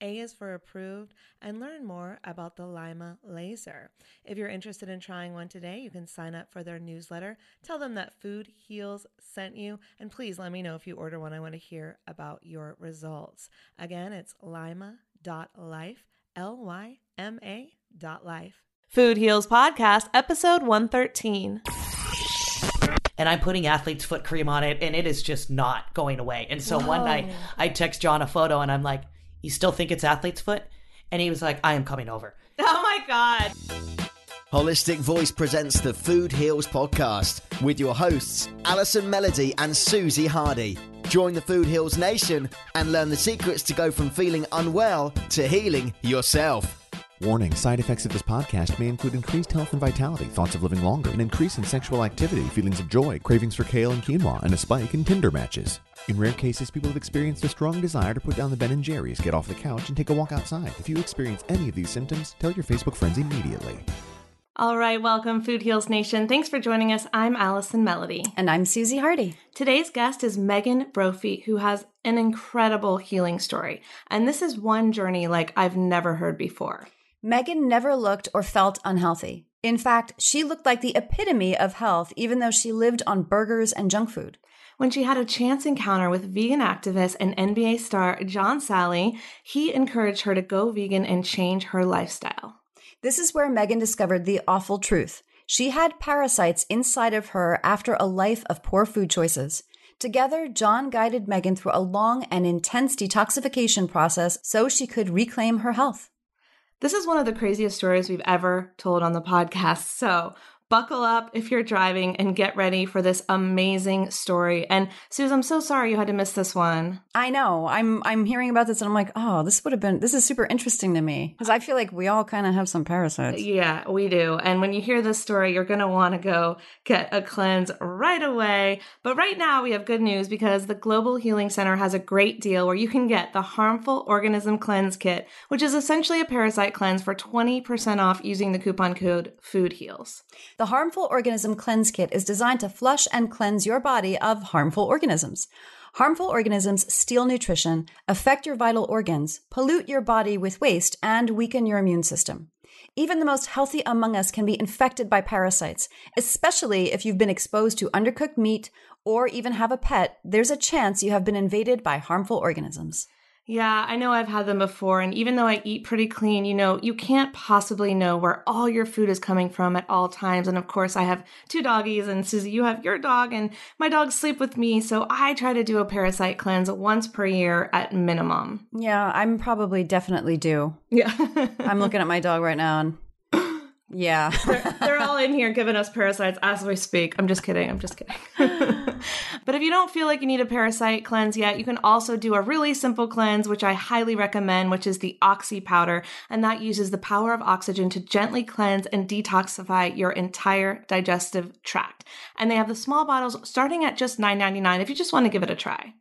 a is for approved, and learn more about the Lyma laser. If you're interested in trying one today, you can sign up for their newsletter. Tell them that Food Heals sent you, and please let me know if you order one. I want to hear about your results. Again, it's lyma.life, L Y M A dot life. Food Heals Podcast, episode 113 and I'm putting athlete's foot cream on it and it is just not going away. And so Whoa. one night I text John a photo and I'm like, you still think it's athlete's foot? And he was like, I am coming over. Oh my God. Holistic Voice presents the Food Heals podcast with your hosts, Allison Melody and Susie Hardy. Join the Food Heals Nation and learn the secrets to go from feeling unwell to healing yourself. Warning side effects of this podcast may include increased health and vitality, thoughts of living longer, an increase in sexual activity, feelings of joy, cravings for kale and quinoa, and a spike in Tinder matches. In rare cases, people have experienced a strong desire to put down the Ben and Jerry's, get off the couch, and take a walk outside. If you experience any of these symptoms, tell your Facebook friends immediately. All right, welcome, Food Heals Nation. Thanks for joining us. I'm Allison Melody. And I'm Susie Hardy. Today's guest is Megan Brophy, who has an incredible healing story. And this is one journey like I've never heard before. Megan never looked or felt unhealthy. In fact, she looked like the epitome of health, even though she lived on burgers and junk food. When she had a chance encounter with vegan activist and NBA star John Salley. he encouraged her to go vegan and change her lifestyle. This is where Megan discovered the awful truth. She had parasites inside of her after a life of poor food choices. Together, John guided Megan through a long and intense detoxification process so she could reclaim her health. This is one of the craziest stories we've ever told on the podcast. So, buckle up if you're driving and get ready for this amazing story. And Suze, I'm so sorry you had to miss this one. I know. I'm I'm hearing about this and I'm like, oh, this would have been this is super interesting to me because I feel like we all kind of have some parasites. Yeah, we do. And when you hear this story, you're gonna want to go get a cleanse right away. But right now we have good news because the Global Healing Center has a great deal where you can get the Harmful Organism Cleanse Kit, which is essentially a parasite cleanse for 20% off using the coupon code FOODHEALS. The Harmful Organism Cleanse Kit is designed to flush and cleanse your body of harmful organisms. Harmful organisms steal nutrition, affect your vital organs, pollute your body with waste, and weaken your immune system. Even the most healthy among us can be infected by parasites, especially if you've been exposed to undercooked meat or even have a pet, there's a chance you have been invaded by harmful organisms. Yeah, I know I've had them before. And even though I eat pretty clean, you know, you can't possibly know where all your food is coming from at all times. And of course, I have two doggies, and Susie, you have your dog, and my dogs sleep with me. So I try to do a parasite cleanse once per year at minimum. Yeah, I'm probably definitely due. Yeah. I'm looking at my dog right now and yeah. they're, they're all in here giving us parasites as we speak. I'm just kidding. I'm just kidding. but if you don't feel like you need a parasite cleanse yet, you can also do a really simple cleanse, which I highly recommend, which is the Oxy powder. And that uses the power of oxygen to gently cleanse and detoxify your entire digestive tract. And they have the small bottles starting at just $9.99 if you just want to give it a try.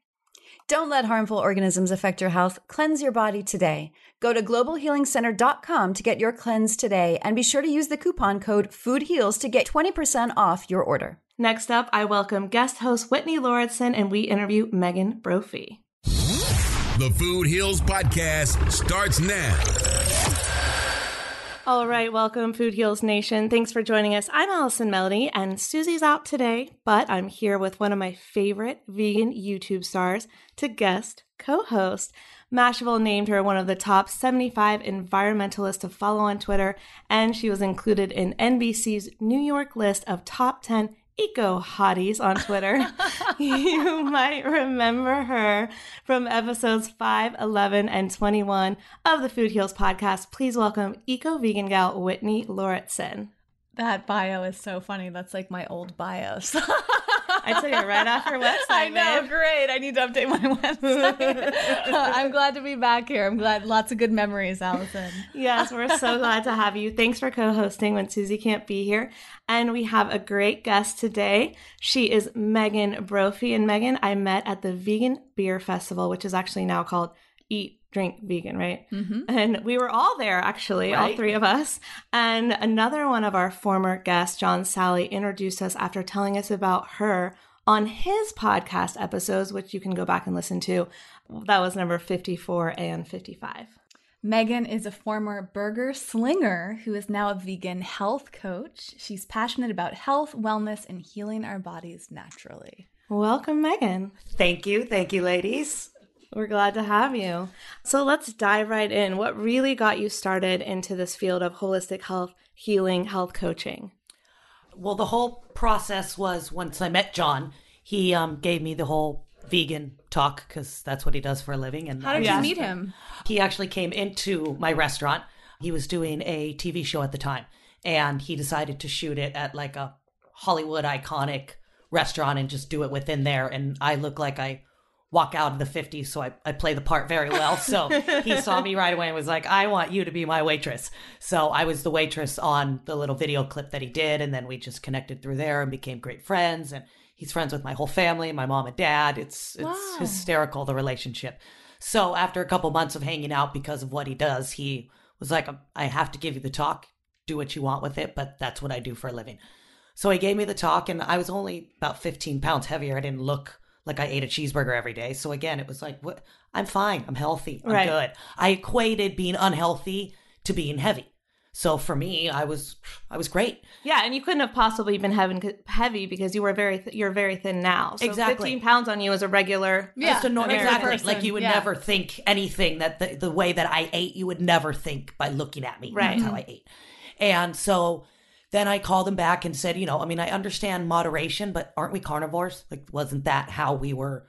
Don't let harmful organisms affect your health. Cleanse your body today. Go to globalhealingcenter.com to get your cleanse today and be sure to use the coupon code FOODHEALS to get 20% off your order. Next up, I welcome guest host Whitney Lauritsen and we interview Megan Brophy. The Food Heals podcast starts now. All right, welcome, Food Heals Nation. Thanks for joining us. I'm Allison Melody, and Susie's out today, but I'm here with one of my favorite vegan YouTube stars to guest co host. Mashable named her one of the top 75 environmentalists to follow on Twitter, and she was included in NBC's New York list of top 10 eco hotties on Twitter. you might remember her from episodes 5, 11, and 21 of the Food Heals podcast. Please welcome eco vegan gal Whitney Lauritsen. That bio is so funny. That's like my old bios. I took it right off your website. I know, babe. great. I need to update my website. I'm glad to be back here. I'm glad lots of good memories, Allison. Yes, we're so glad to have you. Thanks for co hosting when Susie can't be here. And we have a great guest today. She is Megan Brophy. And Megan, I met at the Vegan Beer Festival, which is actually now called Eat Drink Vegan, right? Mm-hmm. And we were all there, actually, all three of us. And another one of our former guests, John Salley, introduced us after telling us about her on his podcast episodes, which you can go back and listen to. That was number 54 and 55. Megan is a former burger slinger who is now a vegan health coach. She's passionate about health, wellness, and healing our bodies naturally. Welcome, Megan. Thank you. Thank you, ladies. We're glad to have you. So let's dive right in. What really got you started into this field of holistic health, healing, health coaching? Well, the whole process was once I met John, he um, gave me the whole vegan talk because that's what he does for a living. And How did Yeah. you meet him? he actually came into my restaurant. He was doing a TV show at the time, and he decided to shoot it at like a Hollywood iconic restaurant and just do it within there. And I look like I walk out of the 50s, so I, I play the part very well. So he saw me right away and was like, I want you to be my waitress. So I was the waitress on the little video clip that he did, and then we just connected through there and became great friends. And he's friends with my whole family, my mom and dad. It's it's Wow. hysterical the relationship. So after a couple months of hanging out because of what he does, he was like, um, I have to give you the talk. Do what you want with it, but that's what I do for a living. So he gave me the talk, and I was only about 15 pounds heavier. I didn't look like I ate a cheeseburger every day. So again, it was like, what? I'm fine. I'm healthy. I'm Right. good. I equated being unhealthy to being heavy. So for me, I was, I was great. Yeah, and you couldn't have possibly been heavy, heavy because you were very th- you're very thin now. So Exactly. 15 pounds on you is a regular. Yeah, Just a normal exactly. person, Like you would yeah. never think anything that the, the way that I ate, you would never think by looking at me. Right. That's how I ate. And so then I called him back and said, you know, I mean, I understand moderation, but aren't we carnivores? Like, wasn't that how we were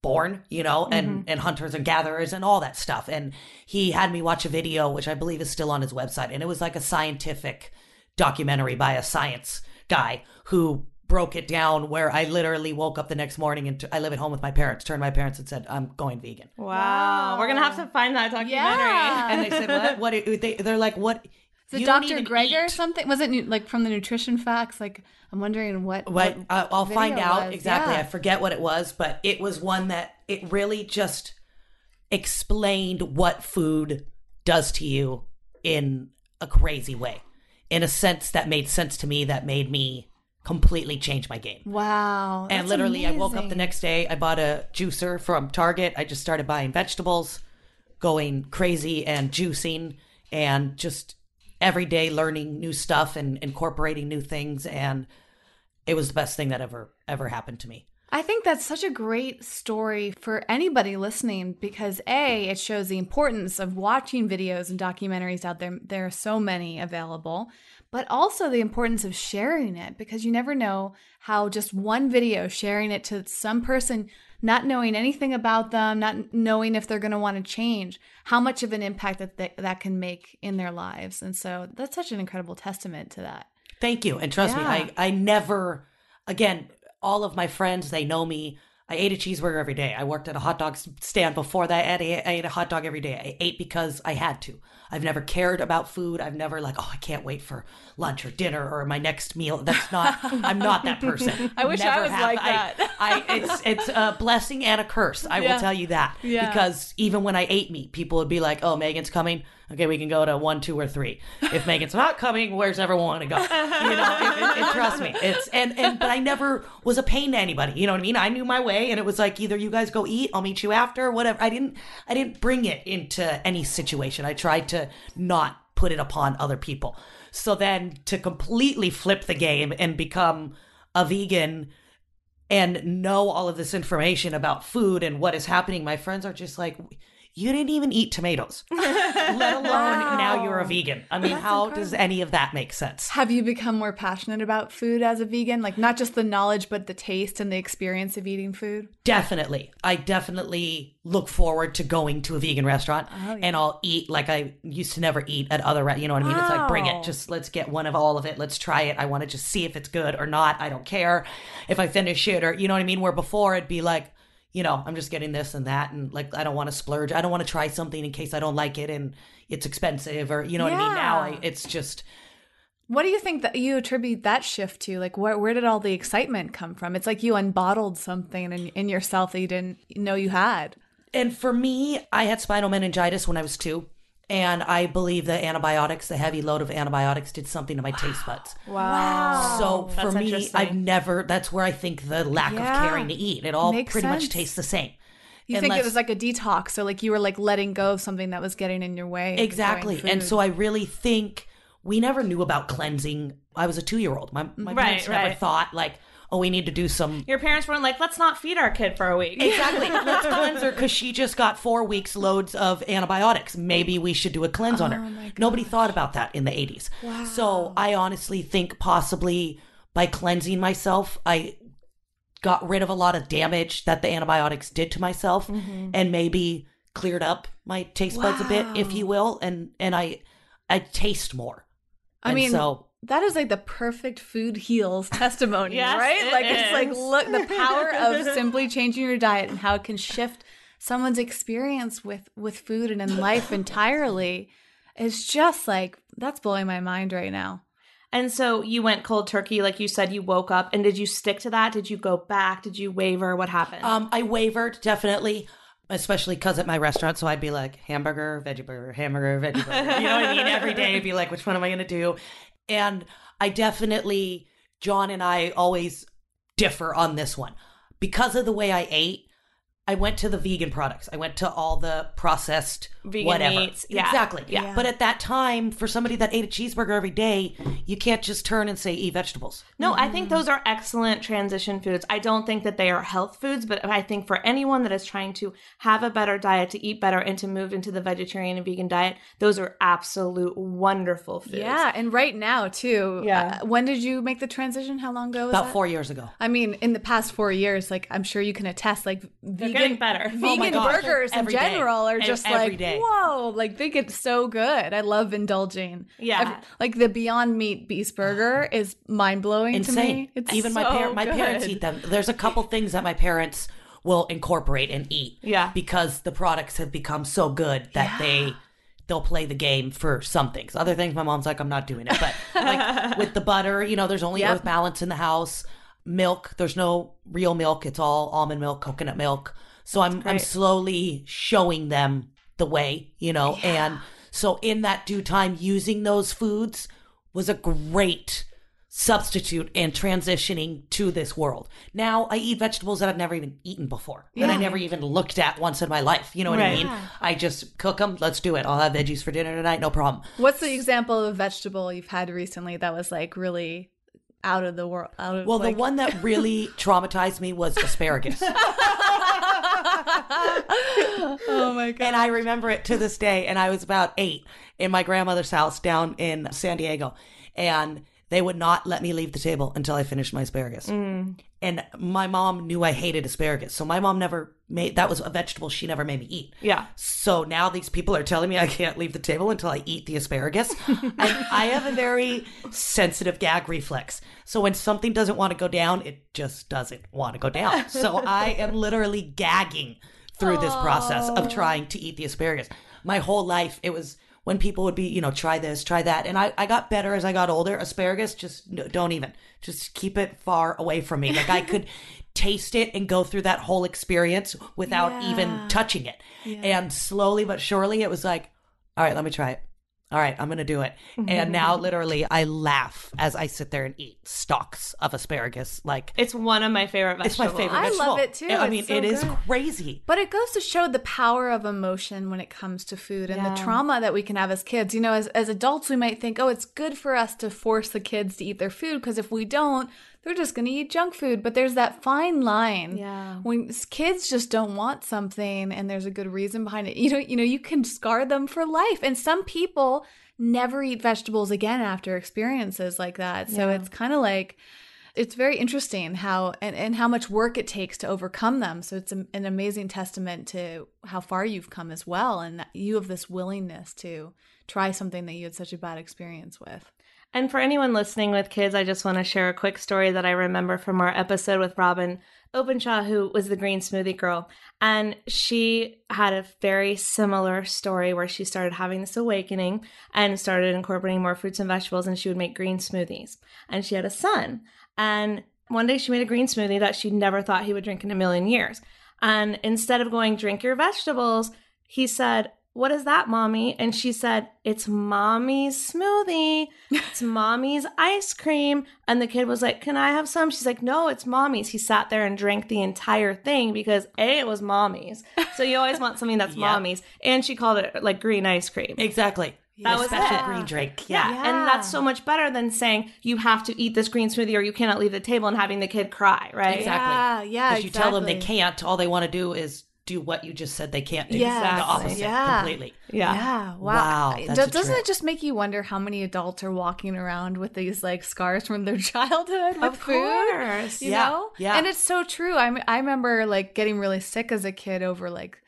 born, you know, and, mm-hmm. and hunters and gatherers and all that stuff. And he had me watch a video, which I believe is still on his website. And it was like a scientific documentary by a science guy who broke it down where I literally woke up the next morning and t- I live at home with my parents, turned to my parents and said, I'm going vegan. Wow. We're going to have to find that documentary. Yeah. And they said, what? What? do- They, they're like, what? Is it Dr. Greger or something? Was it nu- like from the nutrition facts? Like, I'm wondering what. What? Uh, I'll find out was. exactly. Yeah. I forget what it was, but it was one that it really just explained what food does to you in a crazy way, in a sense that made sense to me, that made me completely change my game. Wow. and literally, I woke up the next day. I bought a juicer from Target. I just started buying vegetables, going crazy and juicing, and just every day learning new stuff and incorporating new things. And it was the best thing that ever ever happened to me. I think that's such a great story for anybody listening because A, it shows the importance of watching videos and documentaries out there. There are so many available, but also the importance of sharing it because you never know how just one video sharing it to some person, not knowing anything about them, not knowing if they're going to want to change, how much of an impact that they, that can make in their lives. And so that's such an incredible testament to that. Thank you. And trust Yeah. me, I, I never, again, all of my friends, they know me. I ate a cheeseburger every day. I worked at a hot dog stand before that. I ate, I ate a hot dog every day. I ate because I had to. I've never cared about food. I've never like, oh, I can't wait for lunch or dinner or my next meal. That's not. I'm not that person. I wish I was have. like I- that. I, it's it's a blessing and a curse. I Yeah. will tell you that. Yeah. Because even when I ate meat, people would be like, "Oh, Megan's coming. Okay, we can go to one, two, or three. If Megan's not coming, where's everyone to go? You know, trust me. It's and and but I never was a pain to anybody. You know what I mean? I knew my way, and it was like either you guys go eat, I'll meet you after, whatever. I didn't I didn't bring it into any situation. I tried to not put it upon other people. So then to completely flip the game and become a vegan and know all of this information about food and what is happening, my friends are just like, you didn't even eat tomatoes, let alone now you're a vegan. I mean, how does any of that make sense? Have you become more passionate about food as a vegan? Like not just the knowledge, but the taste and the experience of eating food? Definitely. I definitely look forward to going to a vegan restaurant oh, and I'll eat like I used to never eat at other, you know what I mean? It's like, bring it. Just let's get one of all of it. Let's try it. I want to just see if it's good or not. I don't care if I finish it or, you know what I mean? Where before it'd be like, you know, I'm just getting this and that. And like, I don't want to splurge. I don't want to try something in case I don't like it and it's expensive or, you know what I mean? Now I, it's just, What do you think that you attribute that shift to? Like, where, where did all the excitement come from? It's like you unbottled something in, in yourself that you didn't know you had. And for me, I had spinal meningitis when I was two. And I believe that antibiotics, the heavy load of antibiotics, did something to my taste buds. Wow. So for me. I've never, that's where I think the lack Yeah. of caring to eat, it all Makes pretty much tastes the same. You think it was like a detox. So, like, you were like letting go of something that was getting in your way. Exactly. And so I really think we never knew about cleansing. I was a two year old. My, my Right, parents never right. thought, like, oh, we need to do some Your parents weren't like, let's not feed our kid for a week. Exactly. Let's cleanse her because she just got four weeks loads of antibiotics. Maybe we should do a cleanse on her. Oh Nobody thought about that in the 80s. Wow. So I honestly think possibly by cleansing myself, I got rid of a lot of damage that the antibiotics did to myself mm-hmm. and maybe cleared up my taste buds a bit, if you will. And, and I, I taste more. I And mean, so that is like the perfect food heals testimony, Yes, right? it like it's like look the power of simply changing your diet and how it can shift someone's experience with with food and in life entirely is just like that's blowing my mind right now. And so you went cold turkey, like you said, you woke up. And did you stick to that? Did you go back? Did you waver? What happened? Um, I wavered definitely, especially because at my restaurant, so I'd be like hamburger, veggie burger, hamburger, veggie burger. You know what I mean? Every day, I'd be like, which one am I going to do? And I definitely, John and I always differ on this one because of the way I ate. I went to the vegan products. I went to all the processed Vegan whatever. meats, yeah. Exactly. Yeah. But at that time, for somebody that ate a cheeseburger every day, you can't just turn and say eat vegetables. No, I think those are excellent transition foods. I don't think that they are health foods, but I think for anyone that is trying to have a better diet, to eat better, and to move into the vegetarian and vegan diet, those are absolute wonderful foods. Yeah, and right now too. Yeah. uh, when did you make the transition? How long ago was About that? four years ago. I mean, in the past four years, like I'm sure you can attest, like vegan getting better. Oh Vegan gosh. burgers in Every day. general are just every like day. Whoa, like they get so good. I love indulging. Yeah. Every- like the Beyond Meat Beast Burger is mind blowing to insane. me. It's Even my so par- my parents eat them. There's a couple things that my parents will incorporate and eat. Yeah. Because the products have become so good that they they'll play the game for some things. Other things my mom's like, I'm not doing it. But like with the butter, you know, there's only Yep. earth balance in the house. Milk, there's no real milk. It's all almond milk, coconut milk. So I'm I'm slowly showing them the way, you know, and so in that due time using those foods was a great substitute and transitioning to this world. Now I eat vegetables that I've never even eaten before, that I never even looked at once in my life. You know what I Right. mean? I just cook them. Let's do it. I'll have veggies for dinner tonight. No problem. What's the example of a vegetable you've had recently that was like really out of the world. Out of Well, like, the one that really traumatized me was asparagus. oh my god. and I remember it to this day. And I was about eight in my grandmother's house down in San Diego. And they would not let me leave the table until I finished my asparagus. Mm. And my mom knew I hated asparagus. So my mom never made that was a vegetable she never made me eat. Yeah. So now these people are telling me I can't leave the table until I eat the asparagus. and I have a very sensitive gag reflex. So when something doesn't want to go down, it just doesn't want to go down. So I am literally gagging through this process of trying to eat the asparagus. My whole life, it was when people would be, you know, try this, try that. And I, I got better as I got older. Asparagus, just no, don't even, just keep it far away from me. Like I could taste it and go through that whole experience without even touching it. And slowly but surely, it was like, all right, let me try it. All right, I'm going to do it. And now, literally, I laugh as I sit there and eat stalks of asparagus. Like, It's one of my favorite vegetables. it's my vegetables. favorite I vegetable. love it too. I It's mean, so it is good. crazy. But it goes to show the power of emotion when it comes to food and Yeah. the trauma that we can have as kids. You know, as, as adults, we might think, oh, it's good for us to force the kids to eat their food because if we don't, they're just going to eat junk food. But there's that fine line Yeah. when kids just don't want something and there's a good reason behind it. You know, you know, you can scar them for life. And some people never eat vegetables again after experiences like that. So Yeah. it's kind of like it's very interesting how and, and how much work it takes to overcome them so it's a, an amazing testament to how far you've come as well and that you have this willingness to try something that you had such a bad experience with And for anyone listening with kids, I just want to share a quick story that I remember from our episode with Robin Openshaw, who was the green smoothie girl. And she had a very similar story where she started having this awakening and started incorporating more fruits and vegetables, and she would make green smoothies. And she had a son. And one day she made a green smoothie that she never thought he would drink in a million years. And instead of going, drink your vegetables, he said, What is that, mommy? And she said, It's mommy's smoothie. It's mommy's ice cream. And the kid was like, Can I have some? She's like, No, it's mommy's. He sat there and drank the entire thing because A, it was mommy's. So you always want something that's Yep. mommy's. And she called it like green ice cream. Exactly. That A was special it. green drink. Yeah. Yeah. And that's so much better than saying you have to eat this green smoothie or you cannot leave the table and having the kid cry, right? Exactly. yeah yeah Because you tell them they can't. All they want to do is do what you just said they can't do. Yeah, The exactly. opposite Yeah. completely. Yeah. yeah, wow. Wow, I- that's do- a doesn't trip. it just make you wonder how many adults are walking around with these like scars from their childhood with Of food? course. you Yeah, know yeah. and it's so true I, I remember like getting really sick as a kid over like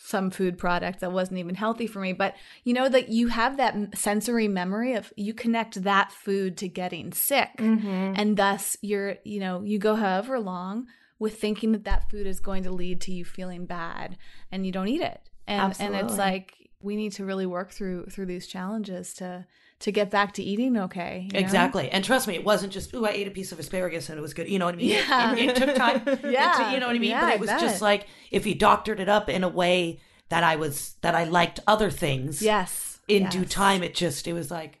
some food product that wasn't even healthy for me but you know that you have that sensory memory of you connect that food to getting sick Mm-hmm. and thus you're you know you go however long with thinking that that food is going to lead to you feeling bad and you don't eat it and and it's like we need to really work through through these challenges to to get back to eating okay you know? Exactly. And trust me, it wasn't just, ooh, I ate a piece of asparagus and it was good. You know what I mean? It- Yeah. It, it took time. Yeah. to- you know what I mean? Yeah, but it was just like if you doctored it up in a way that I was, that I liked other things. yes In yes. due time, it just, it was like,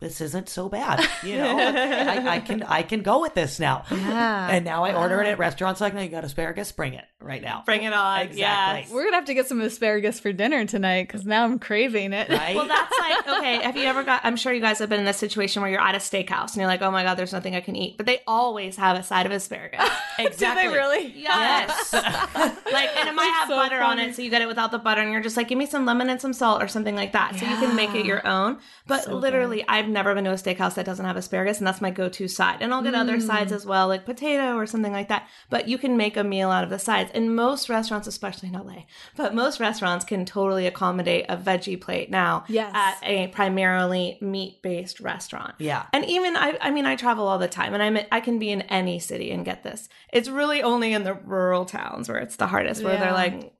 this isn't so bad. You know, I, I can, I can go with this now. Yeah. And now I order it at restaurants like, no, you got asparagus? Bring it right now. Bring it on. Exactly. Yes. We're gonna have to get some asparagus for dinner tonight because now I'm craving it. Right? Well, that's like, okay, have you ever got, I'm sure you guys have been in this situation where you're at a steakhouse and you're like, oh my God, there's nothing I can eat. But they always have a side of asparagus. exactly. really? Yes. like, and it might have so butter on it, so you get it without the butter, and you're just like, give me some lemon and some salt or something like that. So you can make it your own. But literally, I've never been to a steakhouse that doesn't have asparagus, and that's my go to side. And I'll get other sides mm. as well, like potato or something like that. But you can make a meal out of the sides. And most restaurants, especially in LA, but most restaurants can totally accommodate a veggie plate now Yes. at a primarily meat based restaurant. Yeah. And even I I mean I travel all the time and I'm I can be in any city and get this. It's really only in the rural towns where it's the hardest where Yeah. they're like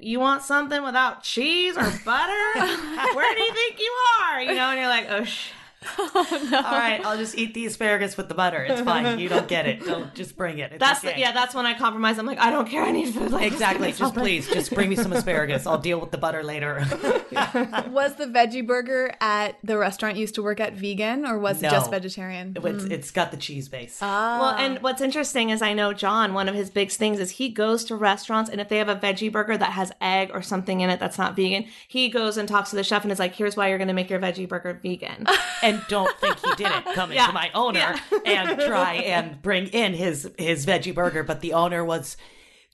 you want something without cheese or butter? Where do you think you are? You know, and you're like, oh, Oh, sh- All right, I'll just eat the asparagus with the butter. It's fine. You don't get it. Don't just bring it. It's that's okay. the, yeah. That's when I compromise. I'm like, I don't care. I need food. Like, Exactly. just Just please, just bring me some asparagus. I'll deal with the butter later. Was the veggie burger at the restaurant you used to work at vegan or was No. it just vegetarian? it's, mm. it's got the cheese base. Ah. Well, and what's interesting is I know John, one of his big things is he goes to restaurants and if they have a veggie burger that has egg or something in it that's not vegan, he goes and talks to the chef and is like, here's why you're going to make your veggie burger vegan. and don't think he didn't come Yeah. into my owner and try and bring in his his veggie burger. But the owner was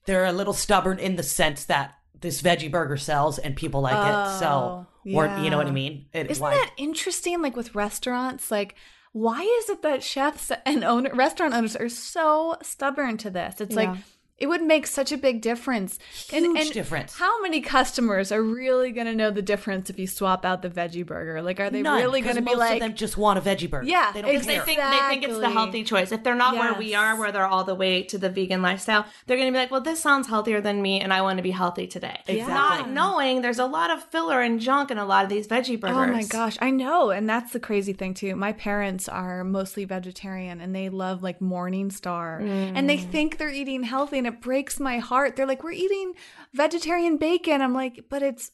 they're a little stubborn in the sense that this veggie burger sells and people like it. So, oh, or you know what I mean? It, Isn't why- that interesting? Like with restaurants, like why is it that chefs and owner restaurant owners are so stubborn to this? It's like Yeah. It would make such a big difference. Huge difference. How many customers are really going to know the difference if you swap out the veggie burger? Like, are they None, really 'cause going to be most like, of them just want a veggie burger. Yeah, they don't ex- They care. think they think it's the healthy choice. If they're not where we are, where they're all the way to the vegan lifestyle, they're going to be like, "Well, this sounds healthier than me, and I want to be healthy today." Exactly. Not knowing there's a lot of filler and junk in a lot of these veggie burgers. Oh my gosh, I know. And that's the crazy thing too. My parents are mostly vegetarian and they love like Morning Star. And they mm. think they're eating healthy and it breaks my heart. They're like, "We're eating vegetarian bacon." I'm like, "But it's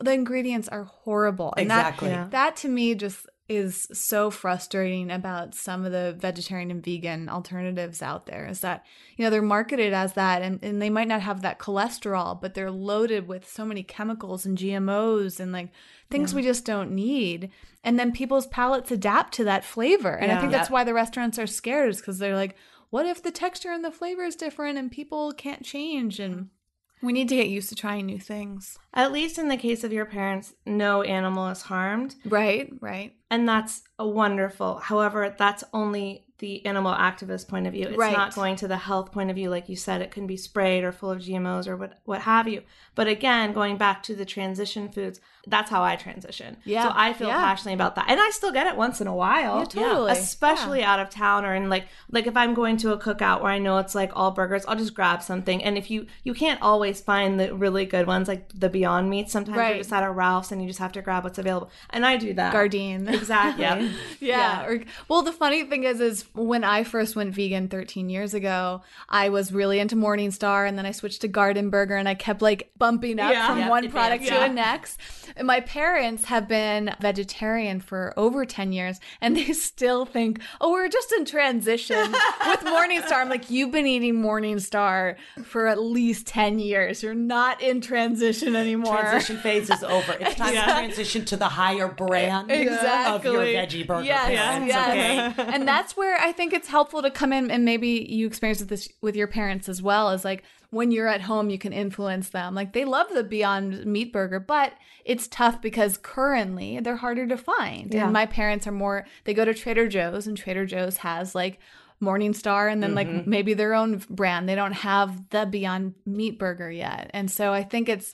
the ingredients are horrible." And Exactly. that that to me just is so frustrating about some of the vegetarian and vegan alternatives out there is that you know they're marketed as that and, and they might not have that cholesterol but they're loaded with so many chemicals and gmos and like things we just don't need and then people's palates adapt to that flavor and i think that's Yep. why the restaurants are scared is because they're like what if the texture and the flavor is different and people can't change and mm-hmm. we need to get used to trying new things At least in the case of your parents, no animal is harmed. right right And that's a wonderful. However, that's only the animal activist point of view. It's Right. not going to the health point of view. Like you said, it can be sprayed or full of GMOs or what, what have you. But again, going back to the transition foods, that's how I transition. Yeah. So I feel Yeah. passionately about that. And I still get it once in a while. Yeah, totally. Especially out of town or in like like if I'm going to a cookout where I know it's like all burgers, I'll just grab something. And if you you can't always find the really good ones like the Beyond Meat. Sometimes Right. you're just at a Ralph's and you just have to grab what's available. And I do that. Gardein. Exactly. Yep. Yeah. Or, well, the funny thing is, is when I first went vegan 13 years ago, I was really into Morningstar, and then I switched to Garden Burger, and I kept like bumping up Yeah. from Yeah, one product to the next. My parents have been vegetarian for over 10 years, and they still think, oh, we're just in transition with Morningstar. I'm like, you've been eating Morningstar for at least 10 years. You're not in transition anymore. Transition phase is over. It's time to transition to the higher brand exactly. of your veggie burger. Yes, parents, yes. okay? and that's where I think it's helpful to come in, and maybe you experienced this with your parents as well. Is like when you're at home, you can influence them. Like they love the Beyond Meat Burger, but it's tough because currently they're harder to find. Yeah. And my parents are more. They go to Trader Joe's, and Trader Joe's has like. Morningstar and then Mm-hmm. like maybe their own brand. They don't have the Beyond Meat Burger yet. And so I think it's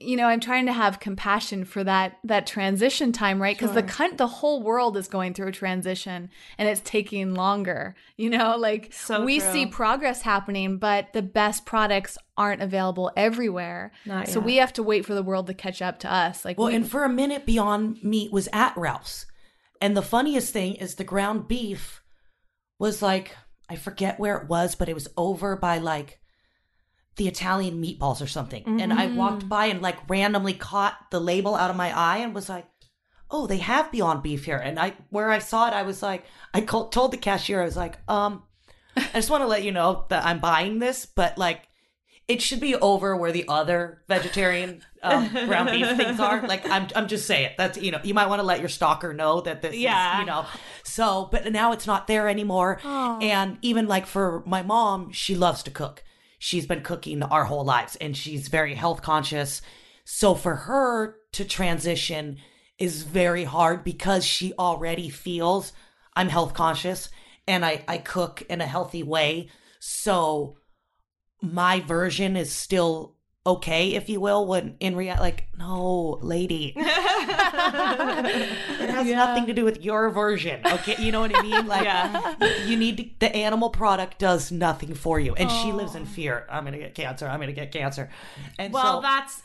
you know i'm trying to have compassion for that that transition time right because the the whole world is going through a transition and it's taking longer you know like So we true. see progress happening but the best products aren't available everywhere Not so yet. we have to wait for the world to catch up to us like Well, we, and for a minute, Beyond Meat was at Ralph's. And the funniest thing is the ground beef was like, I forget where it was, but it was over by like the Italian meatballs or something. And I walked by and like randomly caught the label out of my eye and was like, oh, they have Beyond Beef here. And I, where I saw it, I was like, I called, told the cashier, I was like, um, I just want to let you know that I'm buying this, but like, it should be over where the other vegetarian um, ground beef things are. Like I'm, I'm just saying that's you know you might want to let your stalker know that this Yeah. is you know. So, but now it's not there anymore. And even like for my mom, she loves to cook. She's been cooking our whole lives, and she's very health conscious. So for her to transition is very hard because she already feels I'm health conscious and I, I cook in a healthy way. So my version is still okay, if you will, when in reality, like, no, lady. it has nothing to do with your version. Okay. You know what I mean? Like, you need to, the animal product does nothing for you. And she lives in fear. I'm going to get cancer. I'm going to get cancer. And Well, so, that's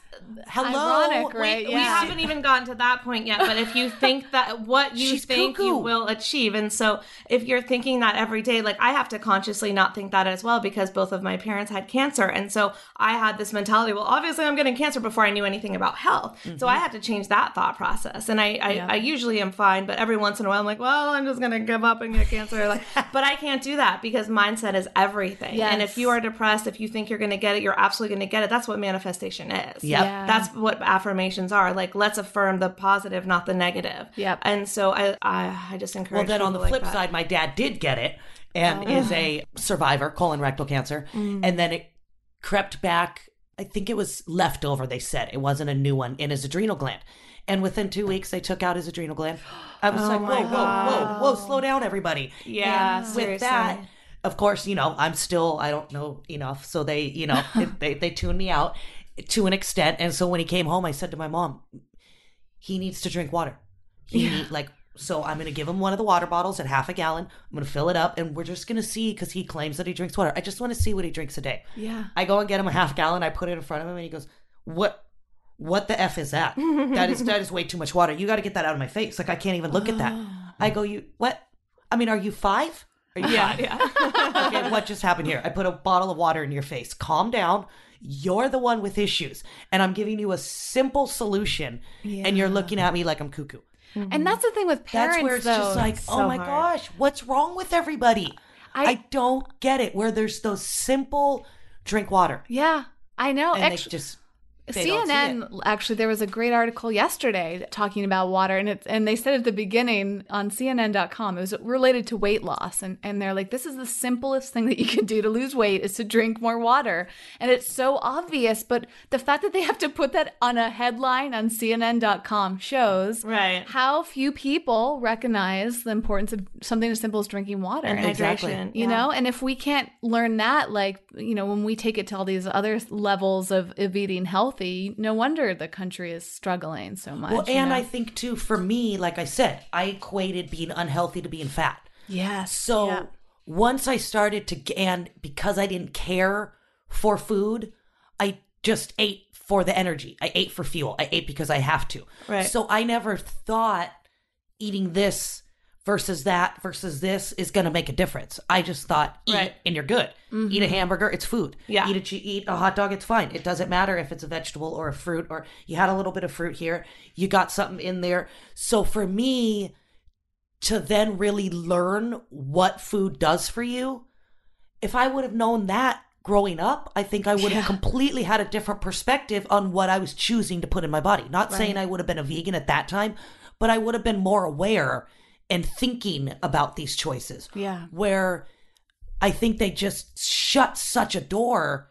hello. ironic, right? we, Yeah. we haven't even gotten to that point yet. But if you think that what you She's think you will achieve, and so if you're thinking that every day, like I have to consciously not think that as well because both of my parents had cancer, and so I had this mentality well, obviously I'm getting cancer before I knew anything about health. So I mm-hmm. had to change that thought process. And I, I, Yeah. I usually am fine, but every once in a while I'm like, well, I'm just going to give up and get cancer. Like, but I can't do that because mindset is everything. And if you are depressed, if you think you're going to get it, you're absolutely going to get it. That's what manifestation is. Yep. Yeah. That's what affirmations are. Like, let's affirm the positive, not the negative. Yep. And so I, I, I just encourage. Well, then on the like flip that. side, my dad did get it and is a survivor, colon rectal cancer. Mm. And then it crept back. I think it was leftover, they said. It wasn't a new one in his adrenal gland. And within two weeks, they took out his adrenal gland. I was oh like, whoa, whoa, whoa, whoa, slow down, everybody. Yeah, And with seriously. that, of course, you know, I'm still, I don't know enough. So they, you know, it, they, they tune me out to an extent. And so when he came home, I said to my mom, he needs to drink water. He need, like so I'm gonna give him one of the water bottles at half a gallon. I'm gonna fill it up, and we're just gonna see because he claims that he drinks water. I just want to see what he drinks a day. Yeah. I go and get him a half gallon. I put it in front of him, and he goes, "What? What the f is that? that is that is way too much water. You got to get that out of my face. Like I can't even look at that." I oh. go, "You what? I mean, are you five? Are you Yeah, five? yeah. okay, what just happened here? I put a bottle of water in your face. Calm down. You're the one with issues, and I'm giving you a simple solution, and you're looking at me like I'm cuckoo. And mm-hmm. that's the thing with parents, That's where it's though. just like, It's oh so my hard. gosh, what's wrong with everybody? I, I- don't get it. Where there's those simple drink water, yeah, I know. and Actually, they just they don't see CNN actually there was a great article yesterday talking about water and it's and they said at the beginning on CNN.com it was related to weight loss and and they're like this is the simplest thing that you can do to lose weight is to drink more water and it's so obvious but the fact that they have to put that on a headline on CNN.com shows Right. how few people recognize the importance of something as simple as drinking water And Exactly. hydration. you yeah. know and if we can't learn that like you know when we take it to all these other levels of, of eating healthy no wonder the country is struggling so much Well, you and know? I think too, for me, like I said, I equated being unhealthy to being fat. yes So Yeah. once I started to, and because I didn't care for food, I just ate for the energy. I ate for fuel. I ate because I have to. Right. So I never thought eating this versus that versus this is going to make a difference. I just thought eat Right. and you're good. Mm-hmm. Eat a hamburger, it's food. Yeah. Eat a eat a hot dog, it's fine. It doesn't matter if it's a vegetable or a fruit or you had a little bit of fruit here, you got something in there. So for me to then really learn what food does for you, if I would have known that growing up, I think I would have completely had a different perspective on what I was choosing to put in my body. Not saying I would have been a vegan at that time, but I would have been more aware and thinking about these choices. Yeah. Where I think they just shut such a door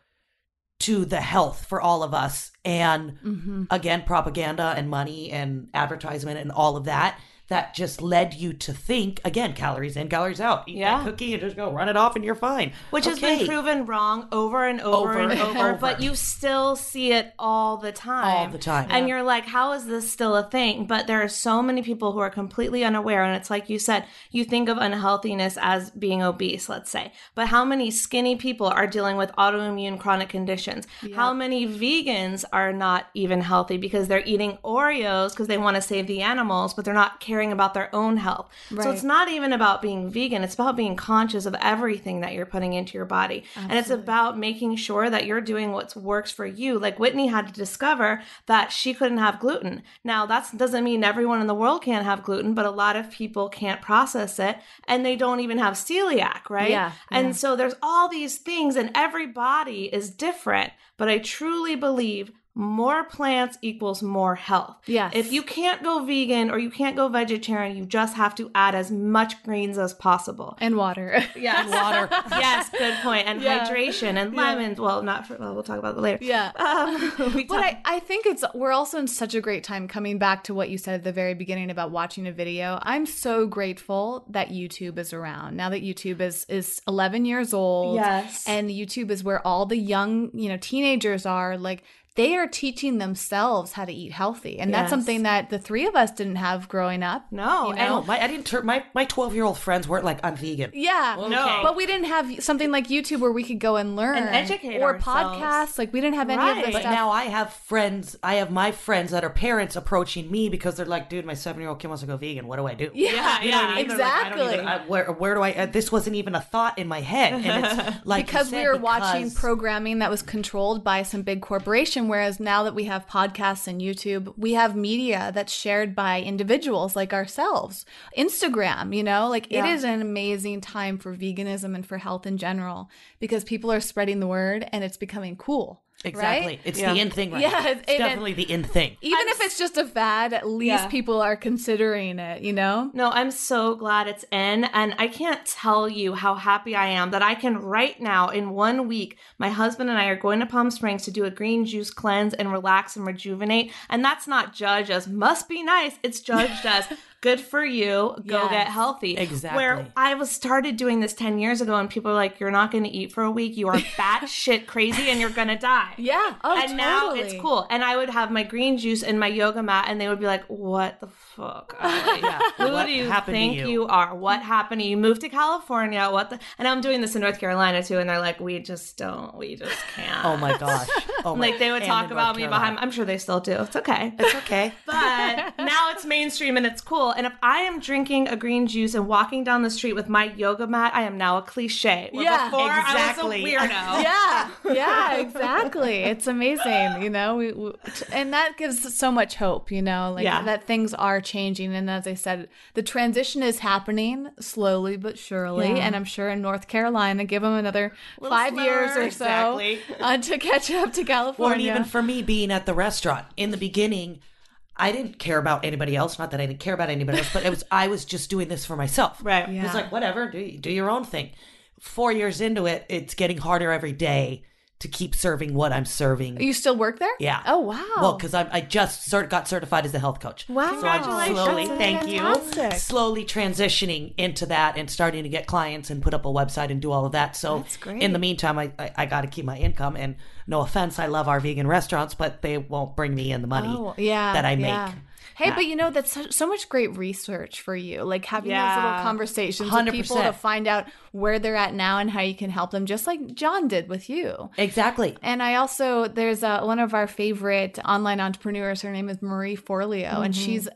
to the health for all of us. And Mm-hmm. again, propaganda and money and advertisement and all of that. That just led you to think again, calories in, calories out. Eat Yeah. that cookie and just go run it off and you're fine. Which has been proven wrong over and over, Over and over, over. but you still see it all the time. All the time. And you're like, how is this still a thing? But there are so many people who are completely unaware. And it's like you said, you think of unhealthiness as being obese, let's say. But how many skinny people are dealing with autoimmune chronic conditions? How many vegans are not even healthy because they're eating Oreos because they want to save the animals, but they're not caring about their own health? So it's not even about being vegan. It's about being conscious of everything that you're putting into your body. And it's about making sure that you're doing what works for you. Like Whitney had to discover that she couldn't have gluten. Now, that doesn't mean everyone in the world can't have gluten, but a lot of people can't process it and they don't even have celiac, right? Yeah, And yeah. so there's all these things, and every body is different. But I truly believe more plants equals more health. Yes. If you can't go vegan or you can't go vegetarian, you just have to add as much greens as possible. and water Yes. water. yes, good point. And Yeah. hydration and lemons. Well, not for, well, we'll talk about that later. yeah Um, we But I, I think it's we're also in such a great time coming back to what you said at the very beginning about watching a video. I'm so grateful that YouTube is around. Now that YouTube is is 11 years old. Yes. And YouTube is where all the young, you know, teenagers are like they are teaching themselves how to eat healthy. And that's something that the three of us didn't have growing up. No, You know? No, my I didn't. Tur- my my twelve year old friends weren't like I'm vegan. Yeah. No. But we didn't have something like YouTube where we could go and learn And educate or ourselves. podcasts. Like we didn't have any of this But stuff. now I have friends. I have my friends that are parents approaching me because they're like, "Dude, my seven year old kid wants to go vegan. What do I do?" yeah, you know what I mean? They're like, I exactly. even- I- where where do I? Uh, this wasn't even a thought in my head, and it's like because said, we were watching programming that was controlled by some big corporation whereas now that we have podcasts and youtube we have media that's shared by individuals like ourselves. Instagram you know like it is an amazing time for veganism and for health in general because people are spreading the word and it's becoming cool Exactly, right? it's Yeah. the in thing, right? Yeah, now. it's- it's it- definitely the in thing. even if it's just a fad at least Yeah. people are considering it you know No, I'm so glad it's in. And I can't tell you how happy I am that I can right now, in one week, my husband and I are going to Palm Springs to do a green juice cleanse and relax and rejuvenate. And that's not judged as must be nice. It's judged as good for you. Go Yes. get healthy. Exactly. Where I was started doing this 10 years ago and people are like, you're not going to eat for a week. You are batshit crazy and you're going to die. yeah oh and now it's cool. And I would have my green juice and my yoga mat, and they would be like, "What the fuck? Allie? Who What do you think you?" you? are? What happened to you? Moved to California? What the?" And I'm doing this in North Carolina too, and they're like, "We just don't. We just oh can't." Oh my gosh! Oh my, Like they would and talk about North me Carolina. behind. I'm sure they still do. It's okay. It's okay. But now it's mainstream and it's cool. And if I am drinking a green juice and walking down the street with my yoga mat, I am now a cliche. Where Yeah, before exactly. I was a weirdo. yeah yeah exactly it's amazing you know we, we and that gives so much hope you know like Yeah. that things are changing and as i said the transition is happening slowly but surely Yeah. and i'm sure in north carolina give them another Little five years or so Exactly. uh, to catch up to Well, california and even for me being at the restaurant in the beginning, I didn't care about anybody else. Not that I didn't care about anybody else, but it was I was just doing this for myself. Right. It was like whatever, do do your own thing. Four years into it, it's getting harder every day to keep serving what I'm serving. you still work there Yeah. oh wow Well, because I, I just cert- got certified as a health coach. Wow. So I'm slowly, thank fantastic. you, slowly transitioning into that and starting to get clients and put up a website and do all of that. So That's great. in the meantime, I, I, I got to keep my income. And no offense, I love our vegan restaurants, but they won't bring me in the money Oh, yeah, that I make. yeah. Hey, but you know that's so, so much great research for you, like having those little conversations with people to find out where they're at now and how you can help them, just like John did with you. Exactly. And I also there's a, one of our favorite online entrepreneurs. Her name is Marie Forleo, and mm-hmm. she's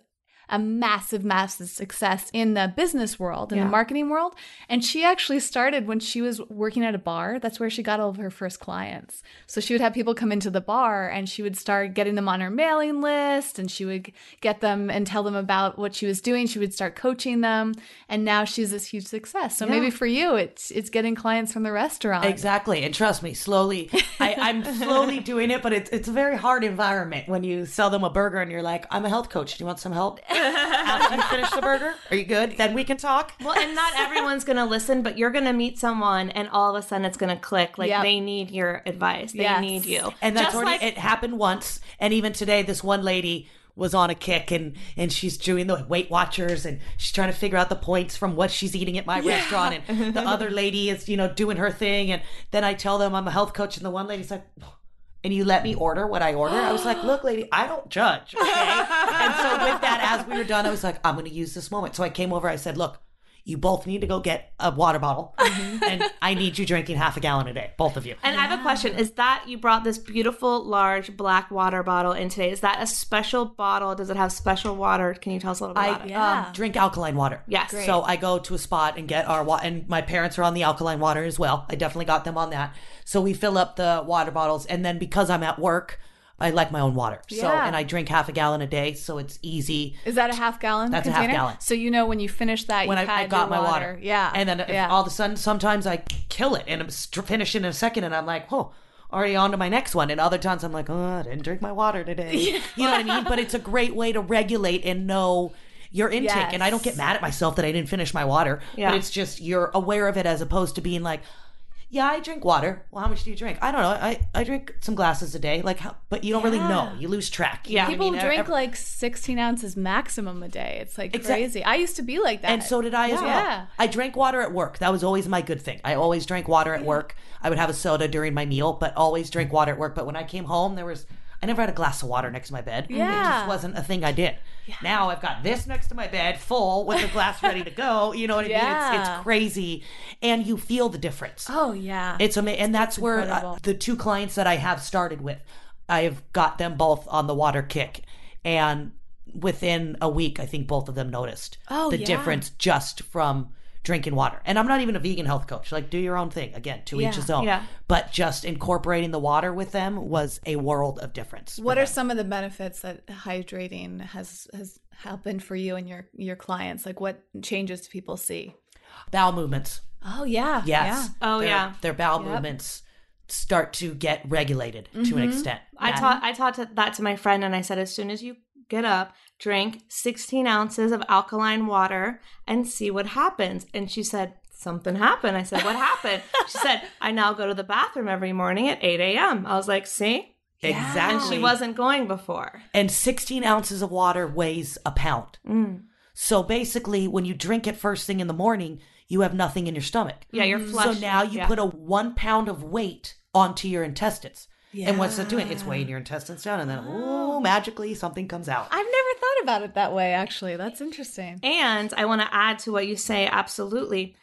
a massive, massive success in the business world, in the marketing world. And she actually started when she was working at a bar. That's where she got all of her first clients. So she would have people come into the bar and she would start getting them on her mailing list and she would get them and tell them about what she was doing. She would start coaching them. And now she's this huge success. So maybe for you, it's it's getting clients from the restaurant. Exactly. And trust me, slowly, I, I'm slowly doing it, but it's, it's a very hard environment when you sell them a burger and you're like, I'm a health coach. Do you want some help? After you finish the burger? Are you good? Then we can talk. Well, and not everyone's going to listen, but you're going to meet someone and all of a sudden it's going to click. Like Yep. they need your advice. They Yes. need you. And that's Just already like, it happened once. And even today, this one lady was on a kick and and she's doing the Weight Watchers and she's trying to figure out the points from what she's eating at my restaurant. And the other lady is you know doing her thing. And then I tell them I'm a health coach, and the one lady's like. And you let me order what I order. I was like, "Look, lady, I don't judge." Okay. and so with that, as we were done, I was like, "I'm going to use this moment." So I came over. I said, "Look, you both need to go get a water bottle, and I need you drinking half a gallon a day, both of you." and I have a question. Is that you brought this beautiful large black water bottle in today? Is that a special bottle? Does it have special water? Can you tell us a little bit about I it? Yeah. um, drink alkaline water. Yes. Great. So I go to a spot and get our water, and my parents are on the alkaline water as well. I definitely got them on that. So we fill up the water bottles, and then because I'm at work, I like my own water. So Yeah. and I drink half a gallon a day, so it's easy. Is that a half gallon? That's a half container? gallon. So you know when you finish that, When I, you've I got my water, Yeah, and then yeah. all of a sudden, sometimes I kill it and I'm finishing in a second, and I'm like, oh. Already on to my next one, and other times I'm like, oh, I didn't drink my water today. You know what I mean? But it's a great way to regulate and know your intake. And I don't get mad at myself that I didn't finish my water. Yeah. But it's just you're aware of it as opposed to being like, yeah, I drink water. Well, how much do you drink? I don't know. I, I drink some glasses a day. Like, how, but you don't really know. You lose track. You Yeah. know what I People mean? drink Ev- like 16 ounces maximum a day. It's like Exact- crazy. I used to be like that. And so did I as well. Yeah. I drank water at work. That was always my good thing. I always drank water at work. I would have a soda during my meal, but always drink water at work. But when I came home, there was I never had a glass of water next to my bed. Yeah. It just wasn't a thing I did. Now I've got this next to my bed, full with a glass ready to go. You know what I mean? It's, Yeah. it's crazy, and you feel the difference. Oh yeah. It's amazing, and that's where uh, the two clients that I have started with, I've got them both on the water kick, and within a week, I think both of them noticed Oh, the yeah. difference just from drinking water. And I'm not even a vegan health coach. Like, do your own thing. Again, to Yeah, each his own. yeah. But just incorporating the water with them was a world of difference. What are them. some of the benefits that hydrating has has happened for you and your your clients? Like what changes do people see? bowel movements? Oh yeah. Yes. Oh, Their- yeah. Their bowel Yep. movements start to get regulated to an mm-hmm. extent. I taught I taught that to my friend, and I said, as soon as you get up, drink 16 ounces of alkaline water and see what happens. And she said, something happened. I said, what happened? she said, I now go to the bathroom every morning at 8 a.m. I was like, see, Exactly. and she wasn't going before. and 16 ounces of water weighs a pound. Mm. So basically, when you drink it first thing in the morning, you have nothing in your stomach. Yeah, you're So now you yeah. put a one pound of weight onto your intestines. And what's that doing? It's weighing your intestines down, and then, ooh, oh. magically something comes out. I've never thought about it that way. Actually, that's interesting. And I want to add to what you say absolutely.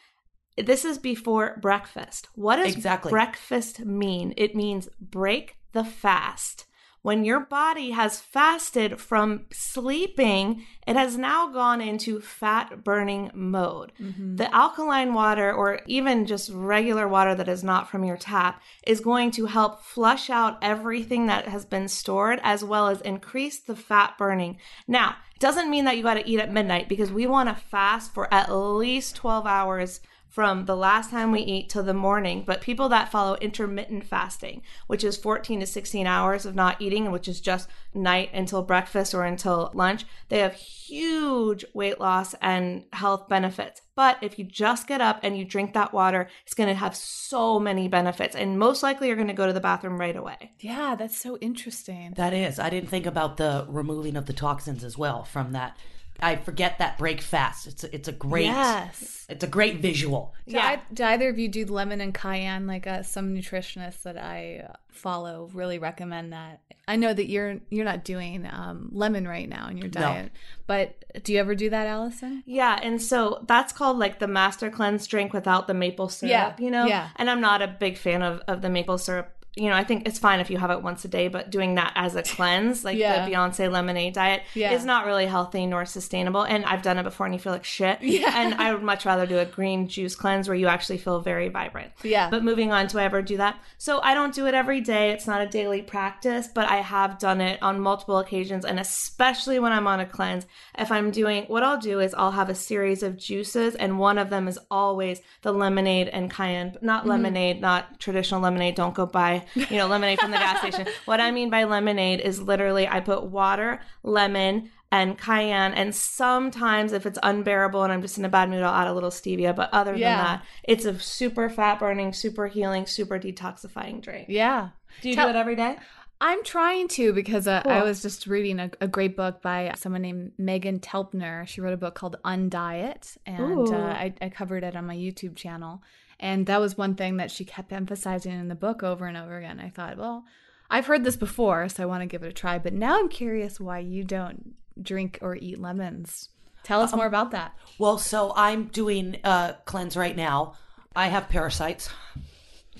This is before breakfast. What does Exactly. breakfast mean? It means break the fast. When your body has fasted from sleeping, it has now gone into fat burning mode. Mm-hmm. The alkaline water, or even just regular water that is not from your tap, is going to help flush out everything that has been stored as well as increase the fat burning. Now, it doesn't mean that you got to eat at midnight because we want to fast for at least 12 hours from the last time we eat till the morning. But people that follow intermittent fasting, which is 14 to 16 hours of not eating, which is just night until breakfast or until lunch, they have huge weight loss and health benefits. But if you just get up and you drink that water, it's going to have so many benefits. And most likely you're going to go to the bathroom right away. Yeah, that's so interesting. That is. I didn't think about the removing of the toxins as well from that. I forget that break fast. It's a, it's a great Yes. it's a great visual. Do, I, do either of you do lemon and cayenne? Like uh, some nutritionists that I uh, follow really recommend that. I know that you're you're not doing um, lemon right now in your diet, but do you ever do that, Allison? Yeah, and so that's called like the master cleanse drink without the maple syrup, Yeah, you know? yeah. And I'm not a big fan of, of the maple syrup. You know, I think it's fine if you have it once a day, but doing that as a cleanse, like Yeah. the Beyonce lemonade diet, Yeah. is not really healthy nor sustainable. And I've done it before and you feel like shit. Yeah. And I would much rather do a green juice cleanse where you actually feel very vibrant. Yeah. But moving on, do I ever do that? So I don't do it every day. It's not a daily practice, but I have done it on multiple occasions. And especially when I'm on a cleanse, if I'm doing what I'll do is I'll have a series of juices, and one of them is always the lemonade and cayenne, not mm-hmm. lemonade, not traditional lemonade. Don't go buy, you know, lemonade from the gas station. What I mean by lemonade is literally I put water, lemon, and cayenne. And sometimes, if it's unbearable and I'm just in a bad mood, I'll add a little stevia. But other Yeah. than that, it's a super fat burning, super healing, super detoxifying drink. Yeah. Do you Tell- do it every day? I'm trying to because uh, I was just reading a, a great book by someone named Meghan Telpner. She wrote a book called Undiet, and uh, I, I covered it on my YouTube channel. And that was one thing that she kept emphasizing in the book over and over again. I thought, well, I've heard this before, so I want to give it a try. But now I'm curious why you don't drink or eat lemons. Tell us um, more about that. Well, so I'm doing a cleanse right now. I have parasites.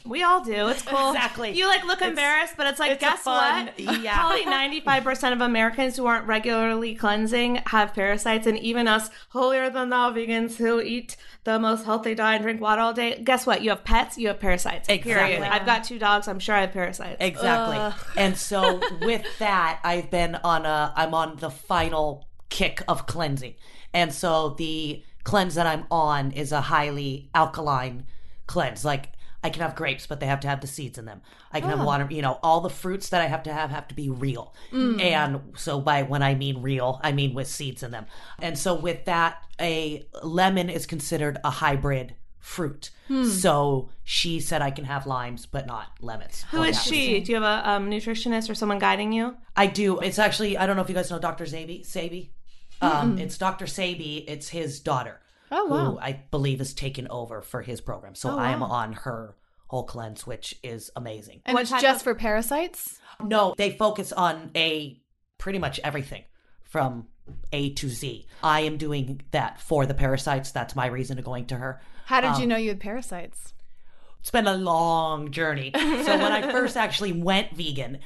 We all do. It's cool. Exactly. You like look embarrassed, but it's like, it's guess fun- what? yeah. Probably 95% of Americans who aren't regularly cleansing have parasites. And even us holier than thou vegans who eat the most healthy diet and drink water all day, guess what? You have pets, you have parasites. Exactly. Period. I've got two dogs. I'm sure I have parasites. Exactly. And so with that, I've been on a I'm on the final kick of cleansing. And so the cleanse that I'm on is a highly alkaline cleanse. Like I can have grapes, but they have to have the seeds in them. I can have water, you know, all the fruits that I have to have have to be real. And so by when I mean real, I mean with seeds in them. And so with that, a lemon is considered a hybrid fruit. So she said I can have limes, but not lemons. Who is she? Do you have a um, nutritionist or someone guiding you? I do. It's actually I don't know if you guys know Dr. Zabi. Sabi. Um, it's Dr. Sabi. It's his daughter. Oh, Who wow. I believe is taken over for his program. So I am on her whole cleanse, which is amazing. And What it's just of- for parasites? No, they focus on a pretty much everything from A to Z. I am doing that for the parasites. That's my reason to going to her. How did Um, you know you had parasites? It's been a long journey. So when I first actually went vegan,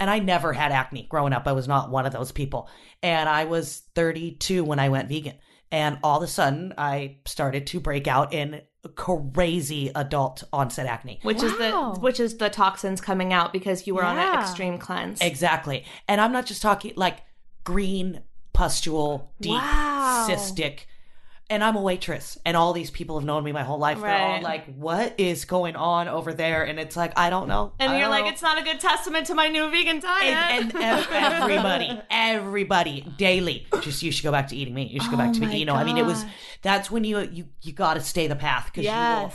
and I never had acne growing up, I was not one of those people. And I was 32 when I went vegan. And all of a sudden, I started to break out in crazy adult onset acne. which is the which is the toxins coming out because you were on an extreme cleanse. Exactly. And I'm not just talking like green, pustule, deep, Wow. cystic. And I'm a waitress, and all these people have known me my whole life. They're all Right. like, "What is going on over there?" And it's like, I don't know. and I you're like, know. it's not a good testament to my new vegan diet. and, and ev- everybody, everybody, daily, just you should go back to eating meat. You should go back Oh to meat. You know, I mean, it was that's when you you you got to stay the path because you will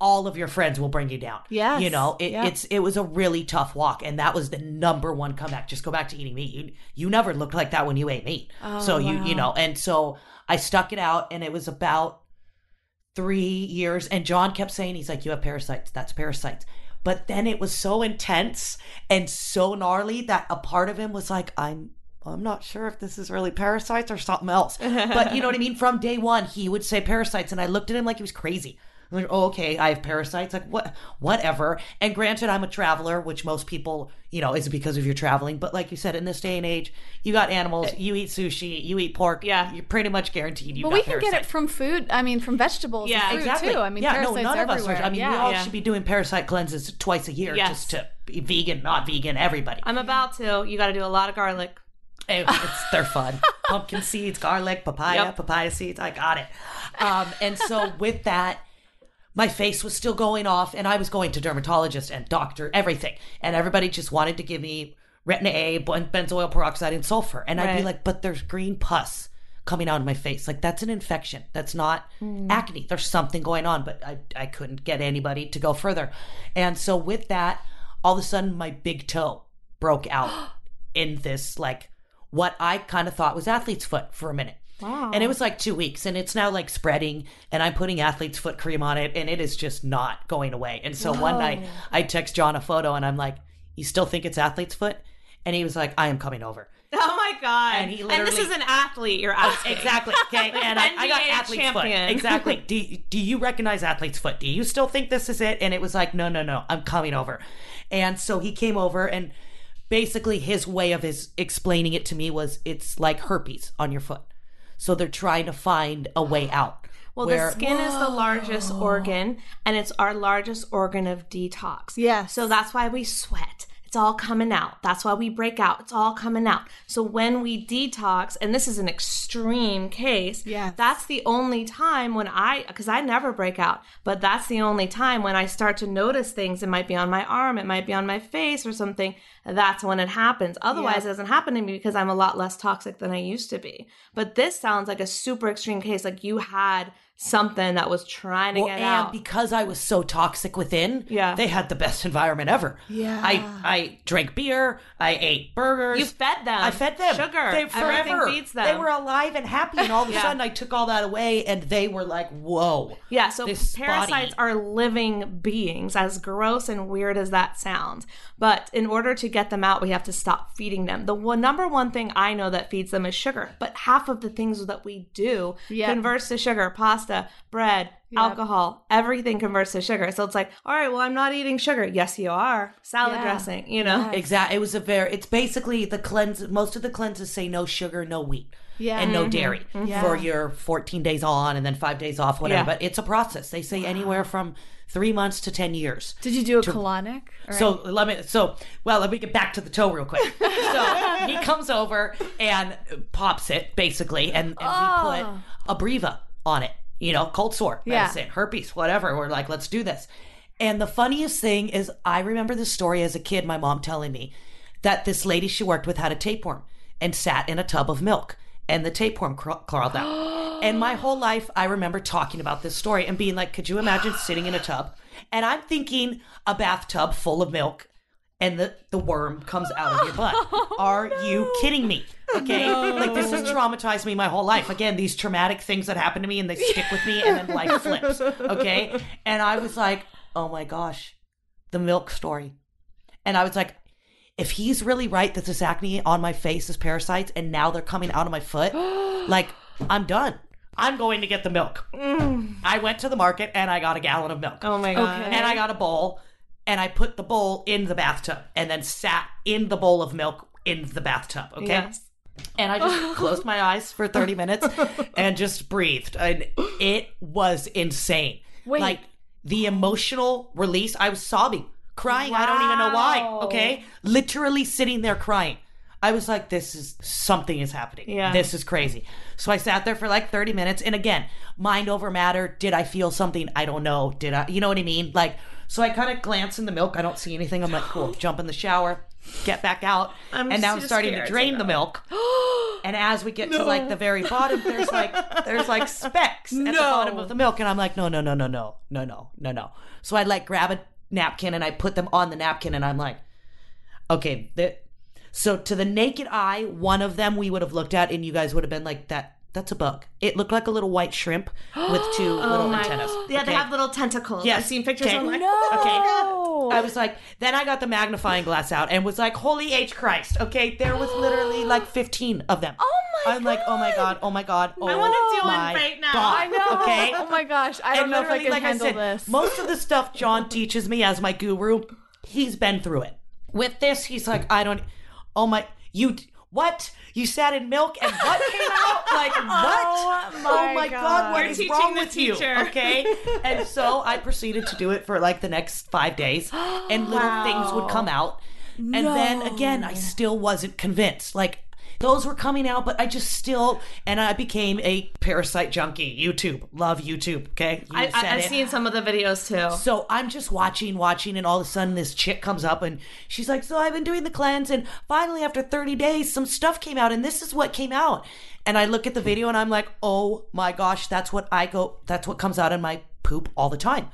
all of your friends will bring you down. Yes. You know, it, Yep. it's it was a really tough walk, and that was the number one comeback. Just go back to eating meat. You you never looked like that when you ate meat. so you you oh, know, and so I stuck it out, and it was about three years. And John kept saying, he's like, you have parasites. That's parasites. But then it was so intense and so gnarly that a part of him was like, I'm I'm not sure if this is really parasites or something else. But you know what I mean? From day one, he would say parasites, and I looked at him like he was crazy. I'm like, oh, okay, I have parasites. Like, what, whatever. And granted, I'm a traveler, which most people, you know, is because of your traveling. But like you said, in this day and age, you got animals, you eat sushi, you eat pork. Yeah. You're pretty much guaranteed you But got we can get it from food. I mean, from vegetables Yeah, and fruit Exactly. too. I mean, yeah, parasites no, none everywhere. of us are. I mean, yeah. we all Yeah. should be doing parasite cleanses twice a year Yes. just to be vegan, not vegan, everybody. I'm about to. You got to do a lot of garlic. It's, they're fun. Pumpkin seeds, garlic, papaya, Yep. papaya seeds. I got it. Um, and so with that, my face was still going off, and I was going to dermatologist and doctor, everything, and everybody just wanted to give me retin A, ben- benzoyl peroxide, and sulfur, and I'd be like, but there's green pus coming out of my face. Like that's an infection. That's not hmm. acne. There's something going on, but I I couldn't get anybody to go further, and so with that, all of a sudden my big toe broke out in this like what I kind of thought was athlete's foot for a minute. Wow. And it was like two weeks, and it's now like spreading, and I'm putting athlete's foot cream on it, and it is just not going away. And so one night, I text John a photo, and I'm like, "You still think it's athlete's foot?" And he was like, "I am coming over." Oh my god! And he this is an athlete. You're oh, asking. Exactly. Okay. And I, I got athlete's champion. foot. Exactly. Do, do you recognize athlete's foot? Do you still think this is it? And it was like, no, no, no. I'm coming over. And so he came over and basically his way of his explaining it to me was it's like herpes on your foot. So they're trying to find a way out. Well, where- the skin is the largest organ, and it's our largest organ of detox. Yeah. So that's why we sweat. It's all coming out. That's why we break out. It's all coming out. So when we detox, and this is an extreme case, Yes. that's the only time when I, because I never break out, but that's the only time when I start to notice things. It might be on my arm, it might be on my face or something. That's when it happens. Otherwise, it doesn't happen to me because I'm a lot less toxic than I used to be. But this sounds like a super extreme case. Like you had something that was trying to Well, get and out. because I was so toxic within, Yeah. they had the best environment ever. Yeah. I I drank beer, I ate burgers. You fed them. I fed them Sugar. They Everything forever. feeds them. They were alive and happy, and all of a Yeah. sudden I took all that away, and they were like, "Whoa." Yeah, so this parasites body. are living beings, as gross and weird as that sounds. But in order to get them out, we have to stop feeding them. The one, number one thing I know that feeds them is sugar. But half of the things that we do Yep. converts to sugar pasta, bread, alcohol, everything converts to sugar. So it's like, all right, well, I'm not eating sugar. Yes, you are. Salad Yeah. dressing, you know? Exactly. It was a very. It's basically the cleanse. Most of the cleanses say no sugar, no wheat, Yeah. and no mm-hmm. dairy mm-hmm. Yeah. for your 14 days on and then five days off, whatever. Yeah. But it's a process. They say anywhere from three months to 10 years. Did you do a colonic? Or So let me. So well, let me get back to the toe real quick. so he comes over and pops it basically, and, and Oh. we put oh. Abreva on it. You know, cold sore Yeah. medicine, herpes, whatever. We're like, let's do this. And the funniest thing is, I remember this story as a kid. My mom telling me that this lady she worked with had a tapeworm and sat in a tub of milk, and the tapeworm craw- crawled out. and my whole life, I remember talking about this story and being like, could you imagine sitting in a tub? And I'm thinking a bathtub full of milk and the, the worm comes out of your butt. Oh, Are you kidding me? Okay. Like this has traumatized me my whole life. Again, these traumatic things that happen to me and they stick with me and then life flips. Okay. And I was like, oh my gosh, the milk story. And I was like, if he's really right that this acne on my face is parasites and now they're coming out of my foot, like, I'm done. I'm going to get the milk. Mm. I went to the market and I got a gallon of milk. Oh my god. And I got a bowl and I put the bowl in the bathtub and then sat in the bowl of milk in the bathtub. Okay. Yes. And I just closed my eyes for 30 minutes and just breathed. And it was insane. Wait. Like the emotional release, I was sobbing, crying. I don't even know why. Okay. Literally sitting there crying. I was like, this is something is happening. Yeah. This is crazy. So I sat there for like 30 minutes. And again, mind over matter. Did I feel something? I don't know. Did I, you know what I mean? Like, so I kind of glance in the milk. I don't see anything. I'm like, cool, jump in the shower, get back out. I'm and now I'm starting to scared to drain the milk. And as we get to like the very bottom, there's like there's like specks at the bottom of the milk, and I'm like, no, no, no, no, no, no, no, no, no. So I like grab a napkin and I put them on the napkin, and I'm like, okay, the, so to the naked eye, one of them we would have looked at, and you guys would have been like, that that's a bug. It looked like a little white shrimp with two oh little antennas. Yeah, they Okay? have little tentacles. Yes. I've seen pictures Okay. online. Okay. Oh, I was like, then I got the magnifying glass out and was like, holy H Christ. Okay. There was literally like 15 of them. Oh my I'm like, oh my God, oh my God. Oh my god. I wanna oh do one my right now. God. I know. Okay. Oh my gosh. I don't and know if I literally, can like handle I said, this. most of the stuff John teaches me as my guru, he's been through it. With this, he's like, I don't, oh my, you, what? You sat in milk and what came out? Like, oh what? my oh my God. God, what You're is wrong with you? Okay. And so I proceeded to do it for like the next five days, and little things would come out. And then again, I still wasn't convinced. Like, those were coming out, but I just still, and I became a parasite junkie. YouTube, love YouTube. Okay, you I, said I, I've it. seen some of the videos too. So I'm just watching, watching, and all of a sudden this chick comes up and she's like, So I've been doing the cleanse, and finally, after 30 days, some stuff came out, and this is what came out. And I look at the video and I'm like, Oh my gosh, that's what I go, that's what comes out in my poop all the time.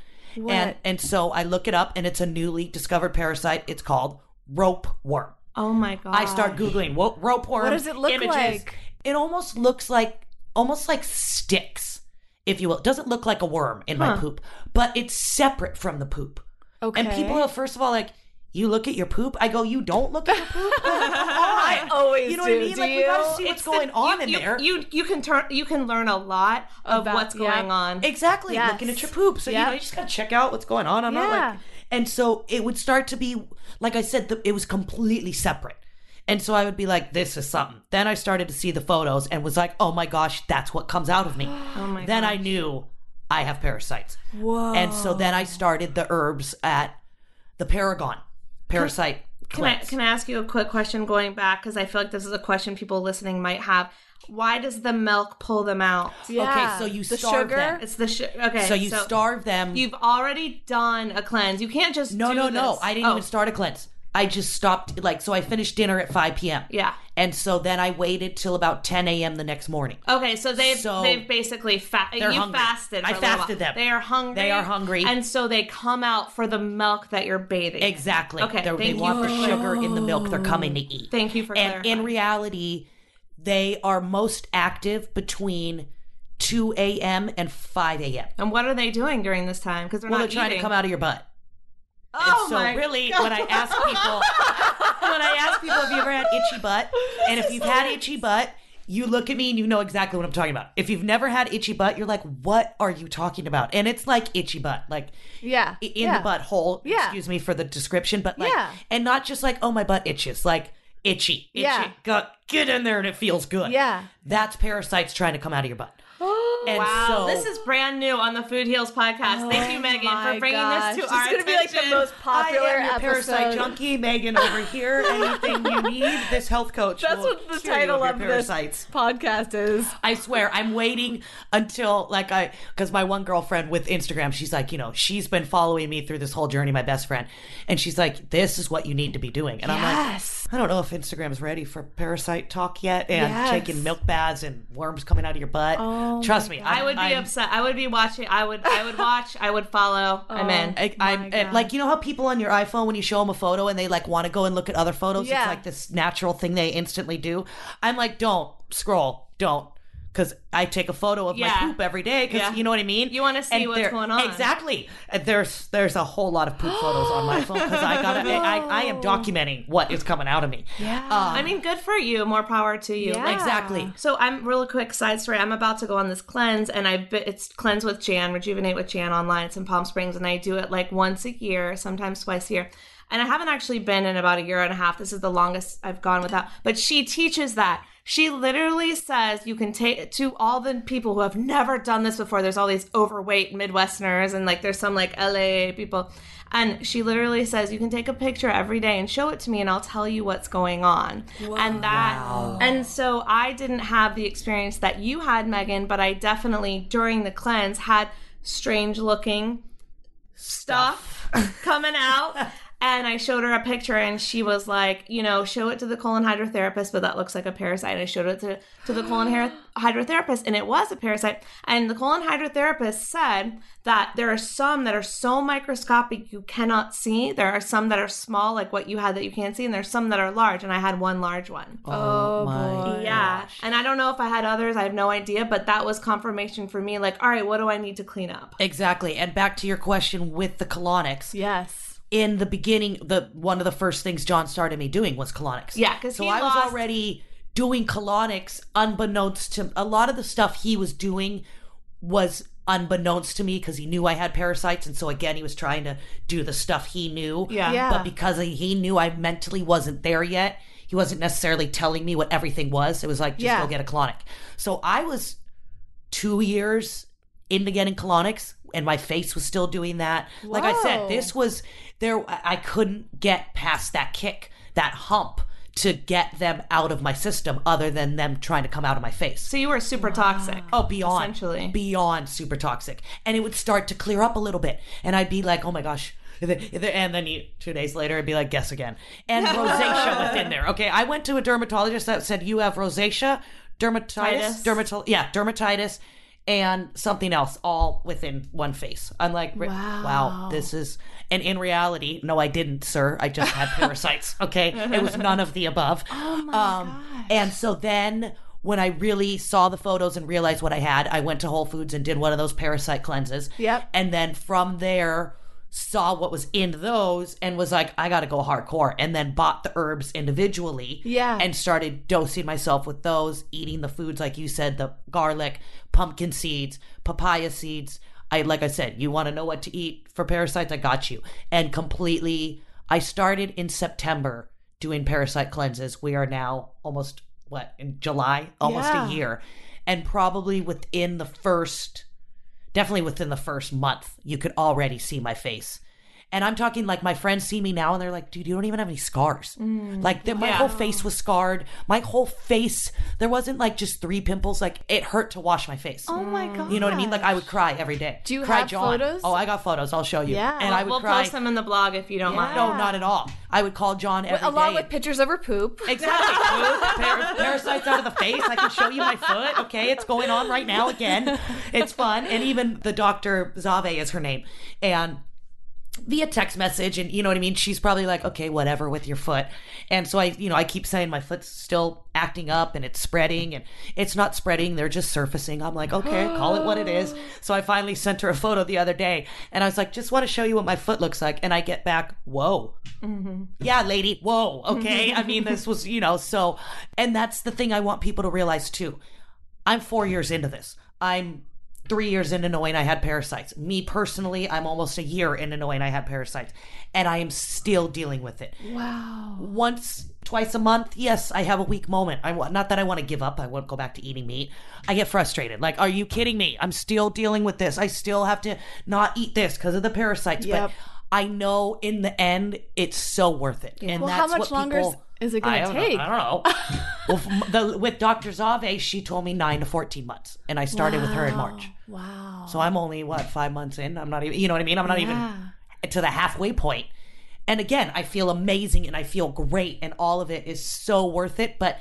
And and so I look it up, and it's a newly discovered parasite. It's called rope worm. Oh my god. I start googling what rope worm. What does it look images. like? It almost looks like almost like sticks, if you will. It doesn't look like a worm in my poop, but it's separate from the poop. Okay. And people are first of all like, you look at your poop. I go, you don't look at your poop. I always You know do. what I mean? Like we gotta see what's It's the- going on you, in you, there. You you can turn you can learn a lot of About- what's yeah. going on. Exactly. Yes. Looking at your poop. So, you know, you just got to check out what's going on. I'm not like, and so it would start to be, like I said, the, it was completely separate. And so I would be like, this is something. Then I started to see the photos and was like, oh my gosh, that's what comes out of me. Oh my then I knew I have parasites. Whoa. And so then I started the herbs at the Paragon parasite Can I can I ask you a quick question going back because I feel like this is a question people listening might have. Why does the milk pull them out? Yeah. so you the starve sugar. them. It's the sh- okay. so you starve them. You've already done a cleanse. You can't just No, do no, no. this. I didn't Oh, even start a cleanse. I just stopped. Like, so I finished dinner at 5 p.m. Yeah. And so then I waited till about 10 a.m. the next morning. Okay, so they've So- they've basically fa- They're you hungry. fasted. I for a little fasted while. them. They are hungry. They are hungry. and so they come out for the milk that you're bathing. Exactly. Okay, They're- they thank want the for- sugar in the milk they're coming to eat. Thank you for And clarifying. in reality, they are most active between 2 a.m. and 5 a.m. And what are they doing during this time? Because they're Well, they're not trying eating. to come out of your butt. Oh and so my really, when I ask people, when I ask people, have you ever had itchy butt? And if you've had itchy butt, you look at me and you know exactly what I'm talking about. If you've never had itchy butt, you're like, what are you talking about? And it's like itchy butt, like Yeah. in yeah. the butthole. Yeah. Excuse me for the description, but like, Yeah. and not just like, oh, my butt itches, like itchy, itchy. Yeah. Go- get in there and it feels good. Yeah. That's parasites trying to come out of your butt. And Wow, so, this is brand new on the Food Heals podcast. Thank oh you, Megan, Oh for bringing gosh. this to our. This is gonna be like the most popular I am parasite junkie, Megan over here. Anything you need, this health coach. That's what the title of this parasites. podcast is. I swear, I'm waiting until like I, because my one girlfriend with Instagram, she's like, you know, she's been following me through this whole journey, my best friend, and she's like, this is what you need to be doing, and I'm Yes. like, I don't know if Instagram's ready for parasite talk yet, and Yes. taking milk baths and worms coming out of your butt. Oh Trust me, I would be I'm- upset. I would be watching. I would. I would watch. I would follow. I'm in. Oh I, I'm and, like you know how people on your iPhone when you show them a photo and they like want to go and look at other photos Yeah. it's like this natural thing they instantly do I'm like don't scroll don't because I take a photo of Yeah. my poop every day because Yeah. you know what I mean. You wanna see And what's going on. Exactly. And there's there's a whole lot of poop photos on my phone because I got I, I am oh. documenting what is coming out of me. Yeah. Um, I mean, good for you. More power to you. Yeah. Exactly. So I'm real quick side story. I'm about to go on this cleanse, and I it's cleanse with Jan, rejuvenate with Jan online. It's in Palm Springs, and I do it like once a year, sometimes twice a year. And I haven't actually been in about a year and a half. This is the longest I've gone without. But she teaches that. She literally says you can take to all the people who have never done this before. There's all these overweight Midwesterners, and like there's some like LA people. And she literally says, You can take a picture every day and show it to me, and I'll tell you what's going on. And that, and so I didn't have the experience that you had, Megan, but I definitely, during the cleanse, had strange looking stuff coming out. And I showed her a picture, and she was like, you know, show it to the colon hydrotherapist, but that looks like a parasite. I showed it to, to the colon hydrotherapist, and it was a parasite. And the colon hydrotherapist said that there are some that are so microscopic you cannot see. There are some that are small, like what you had that you can't see, and there's some that are large, and I had one large one. oh, oh my boy. Yeah. And I don't know if I had others. I have no idea, but that was confirmation for me. Like, all right, what do I need to clean up? Exactly. And back to your question with the colonics. Yes. In the beginning, the one of the first things John started me doing was colonics. Yeah, 'cause so he I lost- was already doing colonics unbeknownst to a lot of the stuff he was doing was unbeknownst to me because he knew I had parasites, and so again he was trying to do the stuff he knew. Yeah. Yeah. But because he knew I mentally wasn't there yet, he wasn't necessarily telling me what everything was. It was like just Yeah. go get a colonic. So I was two years into getting colonics and my face was still doing that like i said this was there i I couldn't get past that kick that hump to get them out of my system other than them trying to come out of my face So you were super toxic. Oh, beyond, Essentially. beyond super toxic, and it would start to clear up a little bit, and I'd be like, "Oh my gosh," and then you, two days later, I'd be like, "Guess again," and rosacea within there. Okay, I went to a dermatologist that said you have rosacea, dermatitis, Titis. dermato- yeah, dermatitis, and something else, all within one face. I'm like, wow, wow this is. And in reality, no, I didn't, sir. I just had parasites. Okay, it was none of the above. Oh my um, And so then when I really saw the photos and realized what I had, I went to Whole Foods and did one of those parasite cleanses. Yep. And then from there, saw what was in those and was like, I got to go hardcore. And then bought the herbs individually. Yeah. And started dosing myself with those, eating the foods like you said, the garlic, pumpkin seeds, papaya seeds. I like I said, you want to know what to eat for parasites? I got you. And completely, I started in September doing parasite cleanses. We are now almost what in July, almost Yeah. a year, and probably within the first, definitely within the first month, you could already see my face. And I'm talking like my friends see me now and they're like, dude, you don't even have any scars. Mm, like the, my whole face was scarred. My whole face, there wasn't like just three pimples. Like it hurt to wash my face. Oh my god. You know what I mean? Like I would cry every day. Do you cry have John. photos? Oh, I got photos. I'll show you. Yeah. And I would we'll cry. post them in the blog if you don't mind. No, not at all. I would call John every day. along with pictures of her poop. Exactly. Food, par- parasites out of the face. I can show you my foot. Okay, it's going on right now again. It's fun. And even the doctor Zave is her name, and via text message and you know what I mean? She's probably like okay whatever with your foot. And so I you know I keep saying my foot's still acting up and it's spreading and it's not spreading they're just surfacing. I'm like okay call it what it is. So I finally sent her a photo the other day and I was like just want to show you what my foot looks like. And I get back whoa. Mm-hmm. Yeah lady whoa okay. Mm-hmm. I mean this was you know so and that's the thing I want people to realize too. I'm four years into this. I'm three years into knowing I had parasites. Me personally, I'm almost a year into knowing I had parasites, and I am still dealing with it. Wow. Once, twice a month, yes, I have a weak moment. I not that I want to give up. I won't go back to eating meat. I get frustrated. Like, are you kidding me? I'm still dealing with this. I still have to not eat this because of the parasites. Yep. But I know in the end, it's so worth it. And Well, that's how much longer is- people- is it gonna I don't know. take? I don't know. well, f- the, with Dr. Zave, she told me nine to 14 months, and I started with her in March. Wow. So I'm only, what, five months in? I'm not even, you know what I mean? I'm not Yeah. even to the halfway point. And again, I feel amazing and I feel great, and all of it is so worth it. But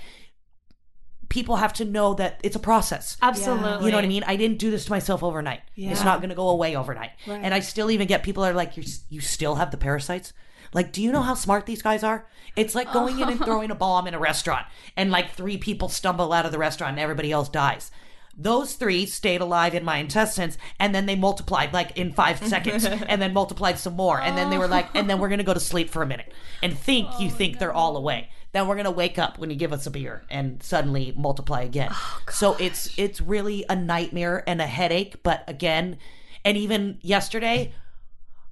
people have to know that it's a process. Absolutely. You know what I mean? I didn't do this to myself overnight. Yeah. It's not going to go away overnight. Right. And I still even get people that are like, you you still have the parasites? Like, do you know how smart these guys are? It's like going in and throwing a bomb in a restaurant and like three people stumble out of the restaurant and everybody else dies. Those three stayed alive in my intestines and then they multiplied like in five seconds and then multiplied some more. And then they were like, and then we're going to go to sleep for a minute and think you think they're all away. Then we're going to wake up when you give us a beer and suddenly multiply again. Oh, so it's, it's really a nightmare and a headache. But again, and even yesterday,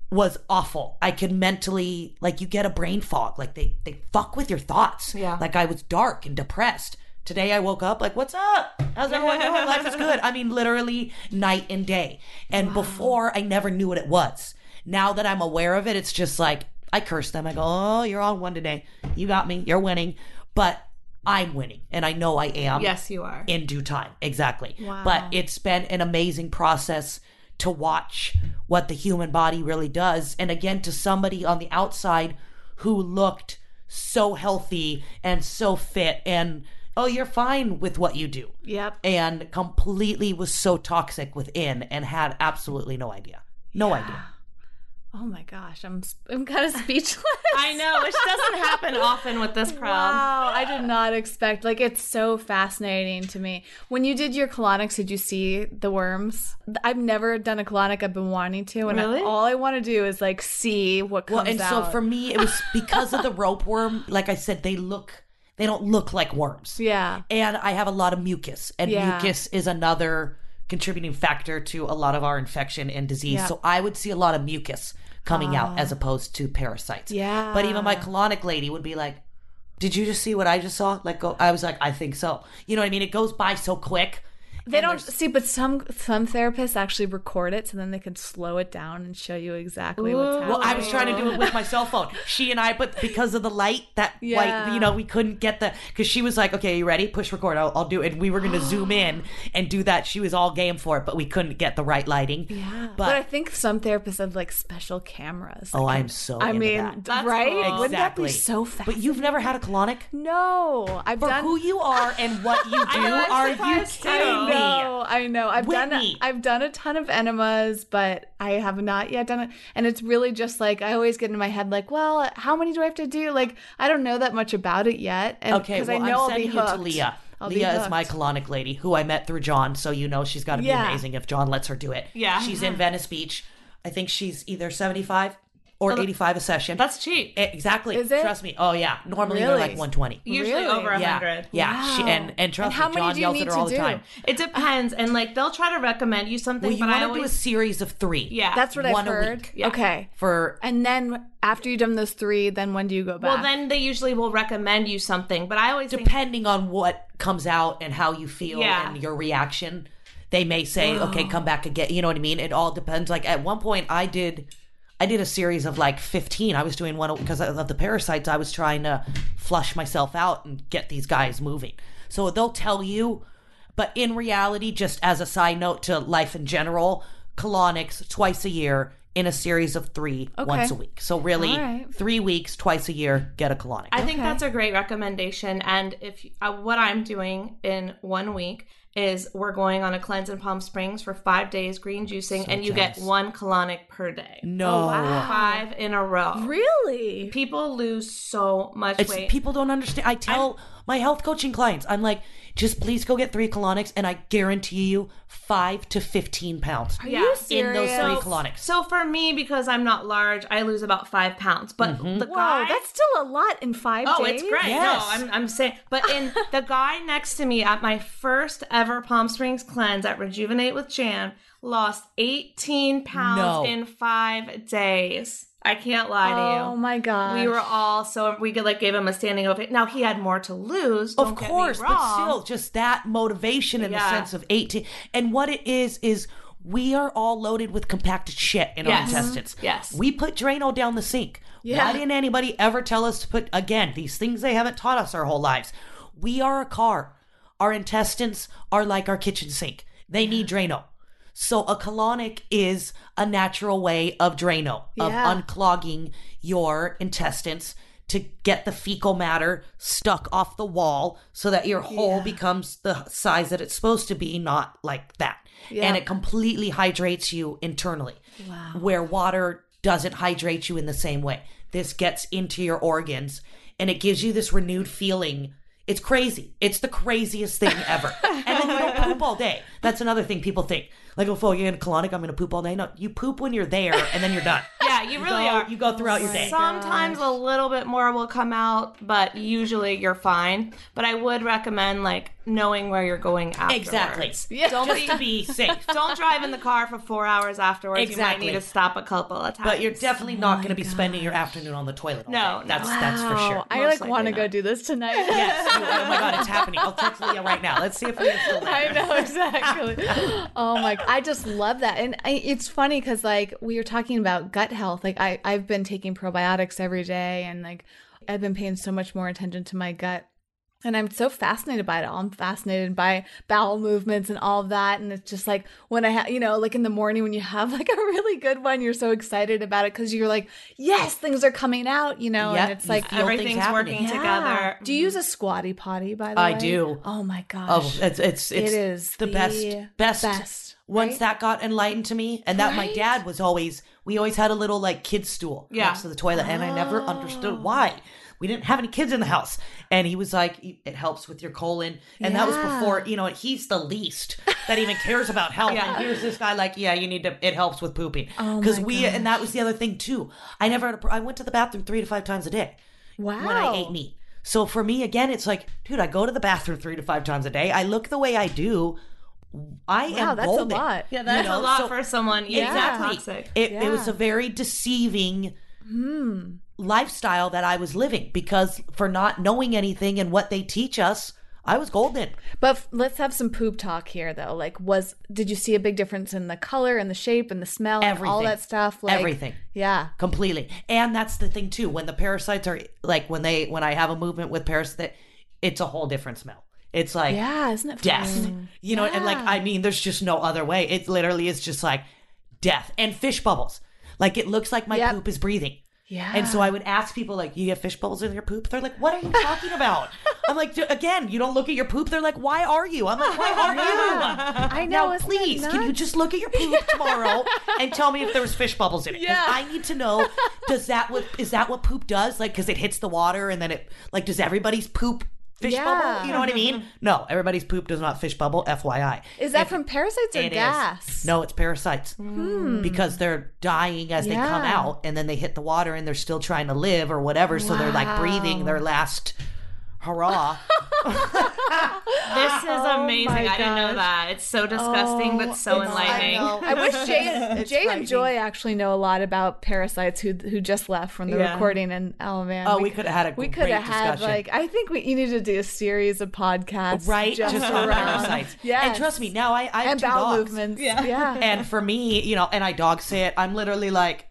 was awful. I could mentally like you get a brain fog. Like they they fuck with your thoughts. Yeah. Like I was dark and depressed. Today I woke up like, what's up? How's everyone doing? Life is good. I mean, literally night and day. And before I never knew what it was. Now that I'm aware of it, it's just like I curse them. I go, oh, you're on one today. You got me. You're winning. But I'm winning, and I know I am Yes, you are. in due time. Exactly. But it's been an amazing process to watch what the human body really does. And again, to somebody on the outside who looked so healthy and so fit and oh, you're fine with what you do. Yep. And completely was so toxic within and had absolutely no idea. No idea. Oh my gosh, I'm I'm kind of speechless. I know, which doesn't happen often with this crowd. Wow, I did not expect. Like, it's so fascinating to me. When you did your colonics, did you see the worms? I've never done a colonic. I've been wanting to, and I- all I want to do is like see what comes Well, and out. so for me, it was because of the rope worm. Like I said, they look, they don't look like worms. yeah, and I have a lot of mucus, and Yeah. mucus is another contributing factor to a lot of our infection and disease. Yeah. Ah. So I would see a lot of mucus coming out ah. as opposed to parasites. Yeah. But even my colonic lady would be like, "Did you just see what I just saw?" Like, go. I was like, "I think so." You know what I mean? It goes by so quick. They And don't see, but some some therapists actually record it, so then they can slow it down and show you exactly what's happening. Well, I was trying to do it with my cell phone. She and I, but because of the light, that Yeah. white, you know, we couldn't get the because she was like, "Okay, you ready? Push record. I'll, I'll do it." And we were going to zoom in and do that. She was all game for it, but we couldn't get the right lighting. Yeah, but, but, I think some therapists have like special cameras. oh, Like, I'm so. I mean, that. That's right? cool. Wouldn't that exactly be so fast? But you've never had a colonic. no, I've For done. who you are and what you do, know, are you kidding me? Know, I know. I've done Whitney. I've done a ton of enemas, but I have not yet done it. And it's really just like I always get in my head like, well, how many do I have to do? Like I don't know that much about it yet. And Okay, well, I know I'm will sending be you to. Leah. I'll Leah is my hooked. colonic lady who I met through John, so you know she's got to be Yeah. amazing if John lets her do it. Yeah. She's in mm-hmm. Venice Beach. I think she's either 75 or 85 a session. That's cheap. E- exactly. Is it? Trust me. Oh yeah. Normally they're like 120. Usually Really? over a Yeah. hundred. Yeah. She, and and trust And how me, many do you yells need at her to all the do? time. It depends, and like they'll try to recommend you something, Well, you but want I to do a series of three. yeah. That's what I've One a heard. week. Yeah. Okay. For And then after you've done those three, then when do you go back? well, then they usually will recommend you something, but I always think depending on what comes out and how you feel Yeah. and your reaction, they may say, "Okay, come back again." You know what I mean? It all depends. Like at one point, I did, I did a series of like fifteen. I was doing one because of the parasites. I was trying to flush myself out and get these guys moving. So they'll tell you, but in reality, just as a side note to life in general, colonics twice a year in a series of three once a week. So really, All right. three weeks, twice a year, get a colonic. I think that's a great recommendation. And if uh, what I'm doing in one week is we're going on a cleanse in Palm Springs for five days, green juicing, and you get one colonic per day. no. Oh, five in a row. really? People lose so much It's weight. people don't understand. I tell my health coaching clients, I'm like, just please go get three colonics, and I guarantee you five to fifteen pounds Are Yeah. you in serious? those three So- colonics. So for me, because I'm not large, I lose about five pounds. But mm-hmm. the Whoa, guy, that's still a lot in five oh, days. it's great. Yes. No, I'm, I'm saying, but in the guy next to me at my first ever Palm Springs cleanse at Rejuvenate with Jan lost 18 pounds No. in five days. I can't lie to you. Oh my god. We were all so we could like gave him a standing ovation. Now he had more to lose. of don't get me course, but still, just that motivation in the sense of 18. And what it is, is we are all loaded with compacted shit in Yes. our intestines. Mm-hmm. Yes. We put Drano down the sink. Yeah. Why didn't anybody ever tell us to put, again, these things they haven't taught us our whole lives? We are a car. Our intestines are like our kitchen sink. They need Drano. So a colonic is a natural way of Drano, of Yeah. unclogging your intestines to get the fecal matter stuck off the wall so that your hole becomes the size that it's supposed to be, not like that. And it completely hydrates you internally. Where water doesn't hydrate you in the same way. This gets into your organs and it gives you this renewed feeling It's crazy. It's the craziest thing ever. and then you don't poop all day. That's another thing people think. Like, oh, you're in a colonic, I'm going to poop all day. No, you poop when you're there and then you're done. Yeah, you really go, are. You go throughout your oh day. Sometimes a little bit more will come out, but usually you're fine. But I would recommend like knowing where you're going afterwards. Exactly. Yeah. Don't Just be, to be safe. don't drive in the car for four hours afterwards. Exactly. You might need to stop a couple of times. But you're definitely not oh going to be spending your afternoon on the toilet. all No, day. that's no. that's for sure. I Most like want to go do this tonight. Yes. oh my god, it's happening. I'll text Leah right now. Let's see if we are still there. I know exactly. oh my! God, I just love that, and I, it's funny because like we were talking about gut health. Like I, I've been taking probiotics every day, and like I've been paying so much more attention to my gut. And I'm so fascinated by it all. I'm fascinated by bowel movements and all of that. And it's just like when I have, you know, like in the morning when you have like a really good one, you're so excited about it because you're like, yes, things are coming out, you know. Yep, And it's like, everything's working Yeah. together. Do you use a squatty potty by the I way? I do. Oh my Oh, gosh. it's it's it's It is the, the best best best, Once right? that got enlightened to me, and that my dad was always we always had a little like kid stool Yeah. next to the toilet, and I never Oh. understood why. We didn't have any kids in the house, and he was like, "It helps with your colon," and that was before you know he's the least that even cares about health. Yeah. And here's this guy like, "Yeah, you need to. It helps with pooping." Oh Because my we and that was the other thing too. I never had a, I went to the bathroom three to five times a day wow. when I ate meat. So for me, again, it's like, dude, I go to the bathroom three to five times a day. I look the way I do. I Wow, am that's golden. a lot. Yeah, that's You know, a lot so- for someone. Yeah, Exactly. Toxic. It, it was a very deceiving Hmm. lifestyle that I was living because for not knowing anything and what they teach us, I was golden. But f- let's have some poop talk here, though. Like, was did you see a big difference in the color and the shape and the smell and all that stuff? Like, Everything. Yeah. completely and that's the thing too when the parasites are like when they when i have a movement with parasites it's a whole different smell it's like Yeah, isn't it death funny? you know and like i mean there's just no other way it literally is just like death and fish bubbles like it looks like my Yep. poop is breathing Yeah. and so I would ask people like, "You get fish bubbles in your poop?" They're like, "What are you talking about?" I'm like, "Again, you don't look at your poop." They're like, "Why are you?" I'm like, "Why are you?" I know. Now, please, can you just look at your poop tomorrow and tell me if there was fish bubbles in it? Yeah. I need to know. Does that what is that what poop does? Like, because it hits the water and then it like does everybody's poop fish Yeah. bubble? You know what I mean? Mm-hmm. No, everybody's poop does not fish bubble. FYI. Is that If- from parasites or it is. gas? No, it's parasites hmm. because they're dying as they come out, and then they hit the water, and they're still trying to live or whatever. So they're like breathing their last hurrah. This is amazing. Oh my I didn't know that. It's so disgusting, but so oh, enlightening. I. I wish Jay, and- Jay and. Joy actually know a lot about parasites who who just left from the Yeah. recording. And oh man, Oh, we could have had a we could have had like I think we you need to do a series of podcasts, right? Just, on around- parasites. Yeah, And trust me, now I, I have and two bowel dogs. movements. Yeah, yeah. And for me, you know, and I dog sit, I'm literally like,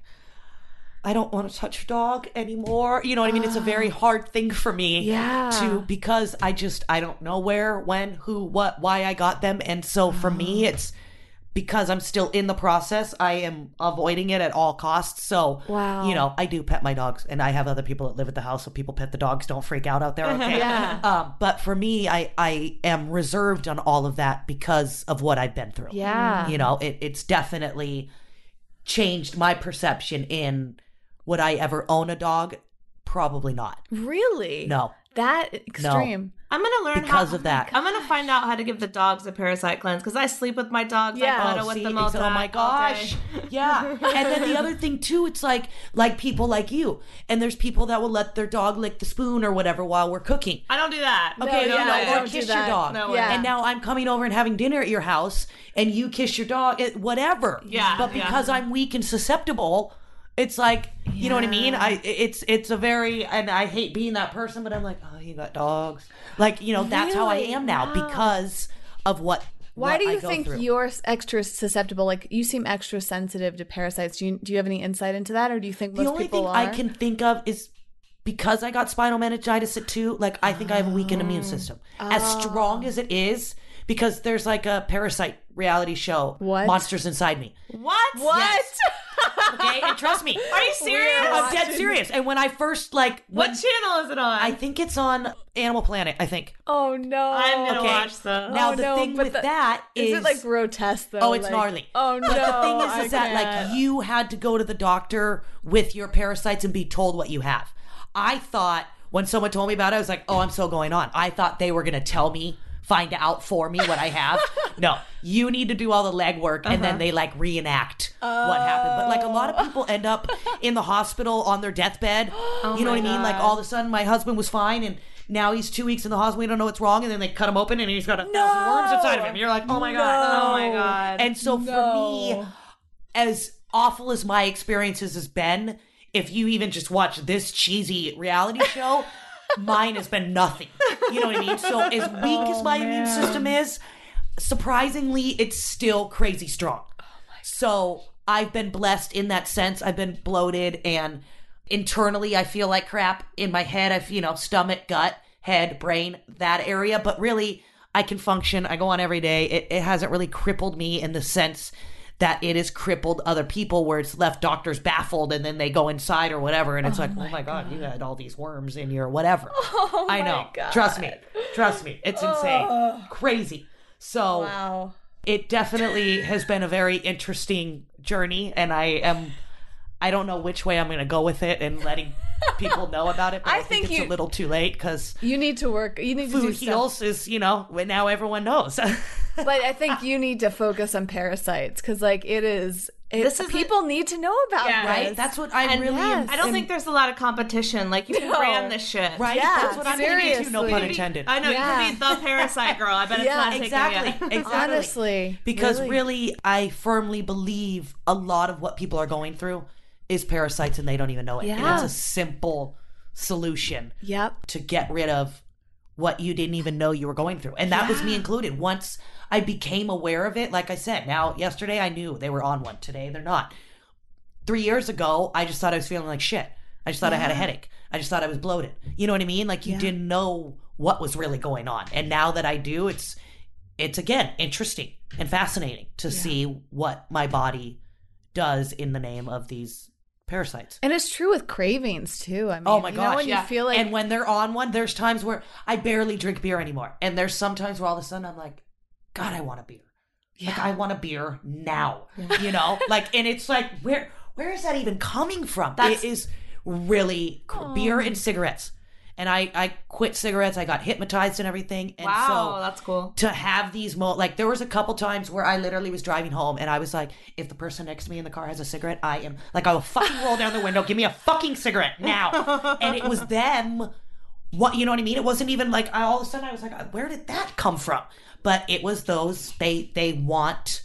I don't want to touch your dog anymore. You know what I mean? It's a very hard thing for me Yeah. to because I just I don't know where, when, who, what, why I got them. And so for me it's because I'm still in the process, I am avoiding it at all costs. So, Wow. you know, I do pet my dogs and I have other people that live at the house. So people pet the dogs. Don't freak out out there. Okay. Yeah. Um, but for me, I, I am reserved on all of that because of what I've been through. Yeah. You know, it, it's definitely changed my perception in would I ever own a dog? Probably not. really? No. that extreme. I'm gonna learn Because how, of that. I'm gonna find out how to give the dogs a parasite cleanse because I sleep with my dogs. Yeah. I Oh, cuddle with them all, it's- oh my day- all day. gosh. Yeah. and then the other thing too, it's like like people like you. And there's people that will let their dog lick the spoon or whatever while we're cooking. I don't do that. Okay, No, you yeah, know, or don't do kiss your dog. No Yeah. And now I'm coming over and having dinner at your house, and you kiss your dog, it, whatever. Yeah, But yeah. because I'm weak and susceptible, it's like you know what I mean. I it's it's a very and I hate being that person, but I'm like, oh, you got dogs. Like you know, that's how I am now Wow. because of what. Why do you think through. you're extra susceptible? Like you seem extra sensitive to parasites. Do you do you have any insight into that, or do you think most the only thing are? I can think of is because I got spinal meningitis at two, like I think I have a weakened immune oh. system. As strong Oh. as it is, because there's like a parasite reality show, What? Monsters Inside Me. What? What? Okay, and trust me, Are you serious? I'm dead serious. And when I first like, What when- channel is it on? I think it's on Animal Planet. I think. oh no! I'm gonna Okay. watch this. Now Oh, the no, thing with the- that is, Is it like grotesque though? Oh, it's Like- gnarly. Oh no! But the thing is, I is that can't. like you had to go to the doctor with your parasites and be told what you have. I thought when someone told me about it, I was like, oh, I'm so going on. I thought they were going to tell me, find out for me what I have. no, you need to do all the legwork and Uh-huh. then they like reenact what happened. But like a lot of people end up in the hospital on their deathbed. Oh you know what I mean? Like all of a sudden, my husband was fine and now he's two weeks in the hospital. We don't know what's wrong. And then they cut him open and he's got a thousand worms inside of him. You're like, oh my God. Oh my god. And so for me, as awful as my experiences has been, if you even just watch this cheesy reality show, mine has been nothing. You know what I mean? So as weak as my immune system is, surprisingly, it's still crazy strong. So I've been blessed in that sense. I've been bloated and internally I feel like crap. In my head, I've, you know, stomach, gut, head, brain, that area. But really, I can function. I go on every day. It, it hasn't really crippled me in the sense that it has crippled other people where it's left doctors baffled and then they go inside or whatever. And it's oh like, oh my God, you had all these worms in your whatever. Oh I know. Trust me. Trust me. It's insane. Crazy. So Wow. it definitely has been a very interesting journey and i am i don't know which way i'm going to go with it and letting people know about it but i, I think, think it's you- a little too late because You need to work. You need to do food stuff. heals is you know now everyone knows but I think you need to focus on parasites because, like, it is. It, This is people need to know about Yeah. right that's what i And really am, I don't think there's a lot of competition. Like you can No. brand this shit. right Yeah, that's what i'm going to get to no pun intended I know Yeah. you could be the parasite girl. I bet it's Yeah, not taking exactly you. exactly Honestly, because really. really i firmly believe a lot of what people are going through is parasites and they don't even know it and it's a simple solution Yep. to get rid of what you didn't even know you were going through. And that was me included. Once I became aware of it, like I said, now yesterday I knew they were on one. Today they're not. Three years ago, I just thought I was feeling like shit. I just thought I had a headache. I just thought I was bloated. You know what I mean? Like you didn't know what was really going on. And now that I do, it's it's again interesting and fascinating to see what my body does in the name of these parasites. And it's true with cravings too. I oh mean, Oh my you gosh! know when yeah. you feel like and when they're on one, there's times where I barely drink beer anymore, and there's sometimes where all of a sudden I'm like, God, I want a beer. Like I want a beer now. You know, like, and it's like, where where is that even coming from? That's- it is really beer and cigarettes. And I I quit cigarettes. I got hypnotized and everything. And Wow, so that's cool. to have these mo like there was a couple times where I literally was driving home and I was like, if the person next to me in the car has a cigarette, I am like I will fucking roll down the window, give me a fucking cigarette now. and it was them what you know what I mean? It wasn't even like I, all of a sudden I was like, where did that come from? But it was those they they want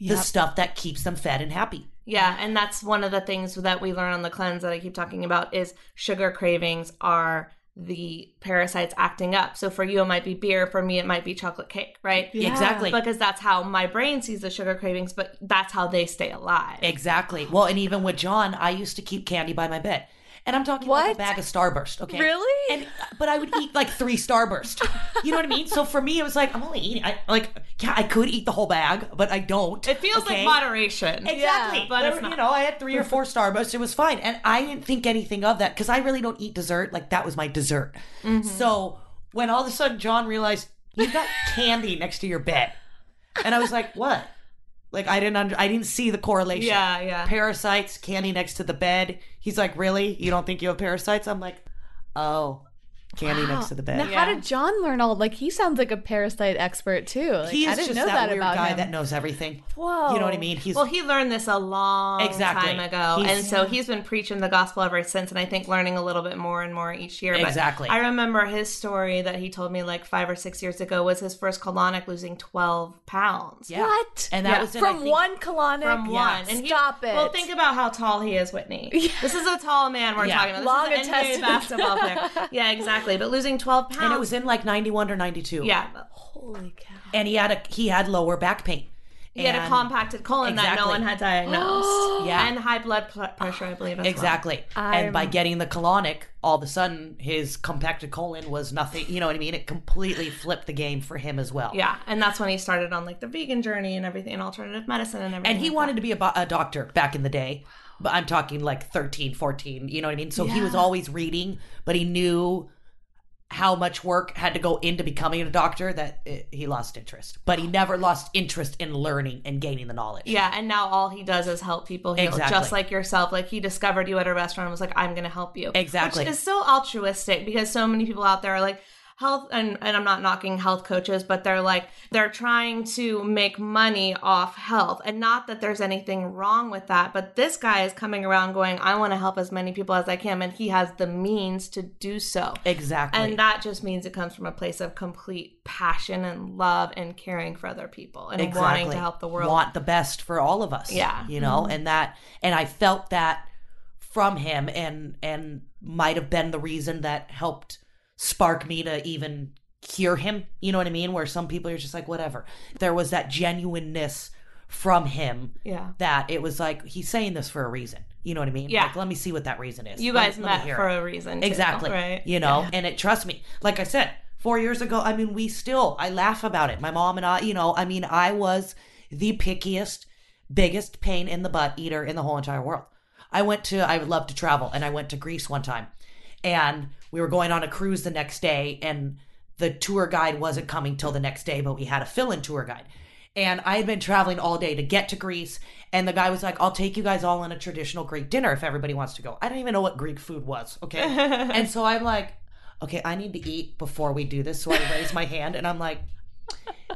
the stuff that keeps them fed and happy. Yeah, and that's one of the things that we learn on the cleanse that I keep talking about is sugar cravings are the parasites acting up. So for you it might be beer, for me it might be chocolate cake, right? Exactly. Because that's how my brain sees the sugar cravings, but that's how they stay alive. Exactly. Well, and even with John, I used to keep candy by my bed. And I'm talking like a bag of Starburst, okay? Really? And but I would eat like three Starburst. You know what I mean? So for me, it was like I'm only eating. I like yeah, I could eat the whole bag, but I don't. It feels okay? like moderation. Exactly. but There- it's not. You know, I had three or four Starbursts. It was fine, and I didn't think anything of that because I really don't eat dessert. Like that was my dessert. Mm-hmm. So when all of a sudden John realized you got candy next to your bed, and I was like, what? Like I didn't under, I didn't see the correlation. Yeah, yeah. Parasites, candy next to the bed. He's like, really? You don't think you have parasites? I'm like, oh, candy next to the bed. Now, how did John learn all? Like, he sounds like a parasite expert too. Like, He I is didn't just know that, that, weird about guy him. that knows everything. Whoa. You know what I mean? He's Well, he learned this a long Exactly. time ago, He's- and so he's been preaching the gospel ever since. And I think learning a little bit more and more each year. But Exactly. I remember his story that he told me like five or six years ago was his first colonic losing twelve pounds. yeah. What? And that Yeah. was in, From think- one colonic? From one, and he- Stop it. Well, think about how tall he is, Whitney. This is a tall man we're Yeah. talking about. This Long is an NBA basketball player. Yeah, exactly. But losing twelve pounds, and it was in like 91 or 92. yeah. Holy cow. and he had a he had lower back pain. He had a compacted colon that no one had diagnosed. Yeah. and high blood pl- pressure, I believe. As well. Exactly. and by getting the colonic, all of a sudden his compacted colon was nothing. You know what I mean? It completely flipped the game for him as well. Yeah, and that's when he started on like the vegan journey and everything, and alternative medicine and everything. And he like wanted to be a, bo- a doctor back in the day. But I'm talking like 13, 14, you know what I mean? So he was always reading, but he knew how much work had to go into becoming a doctor that it, he lost interest. But he never lost interest in learning and gaining the knowledge. Yeah, and now all he does is help people heal, Exactly. just like yourself. Like he discovered you at a restaurant and was like, "I'm going to help you." Exactly. which is so altruistic because so many people out there are like health, and and I'm not knocking health coaches, but they're like they're trying to make money off health, and not that there's anything wrong with that. But this guy is coming around going, "I want to help as many people as I can," and he has the means to do so. Exactly. And that just means it comes from a place of complete passion and love and caring for other people and wanting to help the world. Want the best for all of us. Yeah. Mm-hmm. You know, and that and I felt that from him and and might have been the reason that helped spark me to even cure him. You know what I mean? Where some people are just like, whatever. There was that genuineness from him yeah. that it was like he's saying this for a reason. You know what I mean? Yeah. Like, let me see what that reason is. You guys let me met hear for it. a reason. too, Exactly. right? You know, and it trust me, like I said, four years ago, I mean, we still I laugh about it. My mom and I, you know, I mean, I was the pickiest, biggest pain in the butt eater in the whole entire world. I went to I would love to travel and I went to Greece one time. And we were going on a cruise the next day and the tour guide wasn't coming till the next day, but we had a fill-in tour guide. And I had been traveling all day to get to Greece. And the guy was like, I'll take you guys all on a traditional Greek dinner if everybody wants to go. I don't even know what Greek food was. Okay. and so I'm like, okay, I need to eat before we do this. So I raise my hand and I'm like,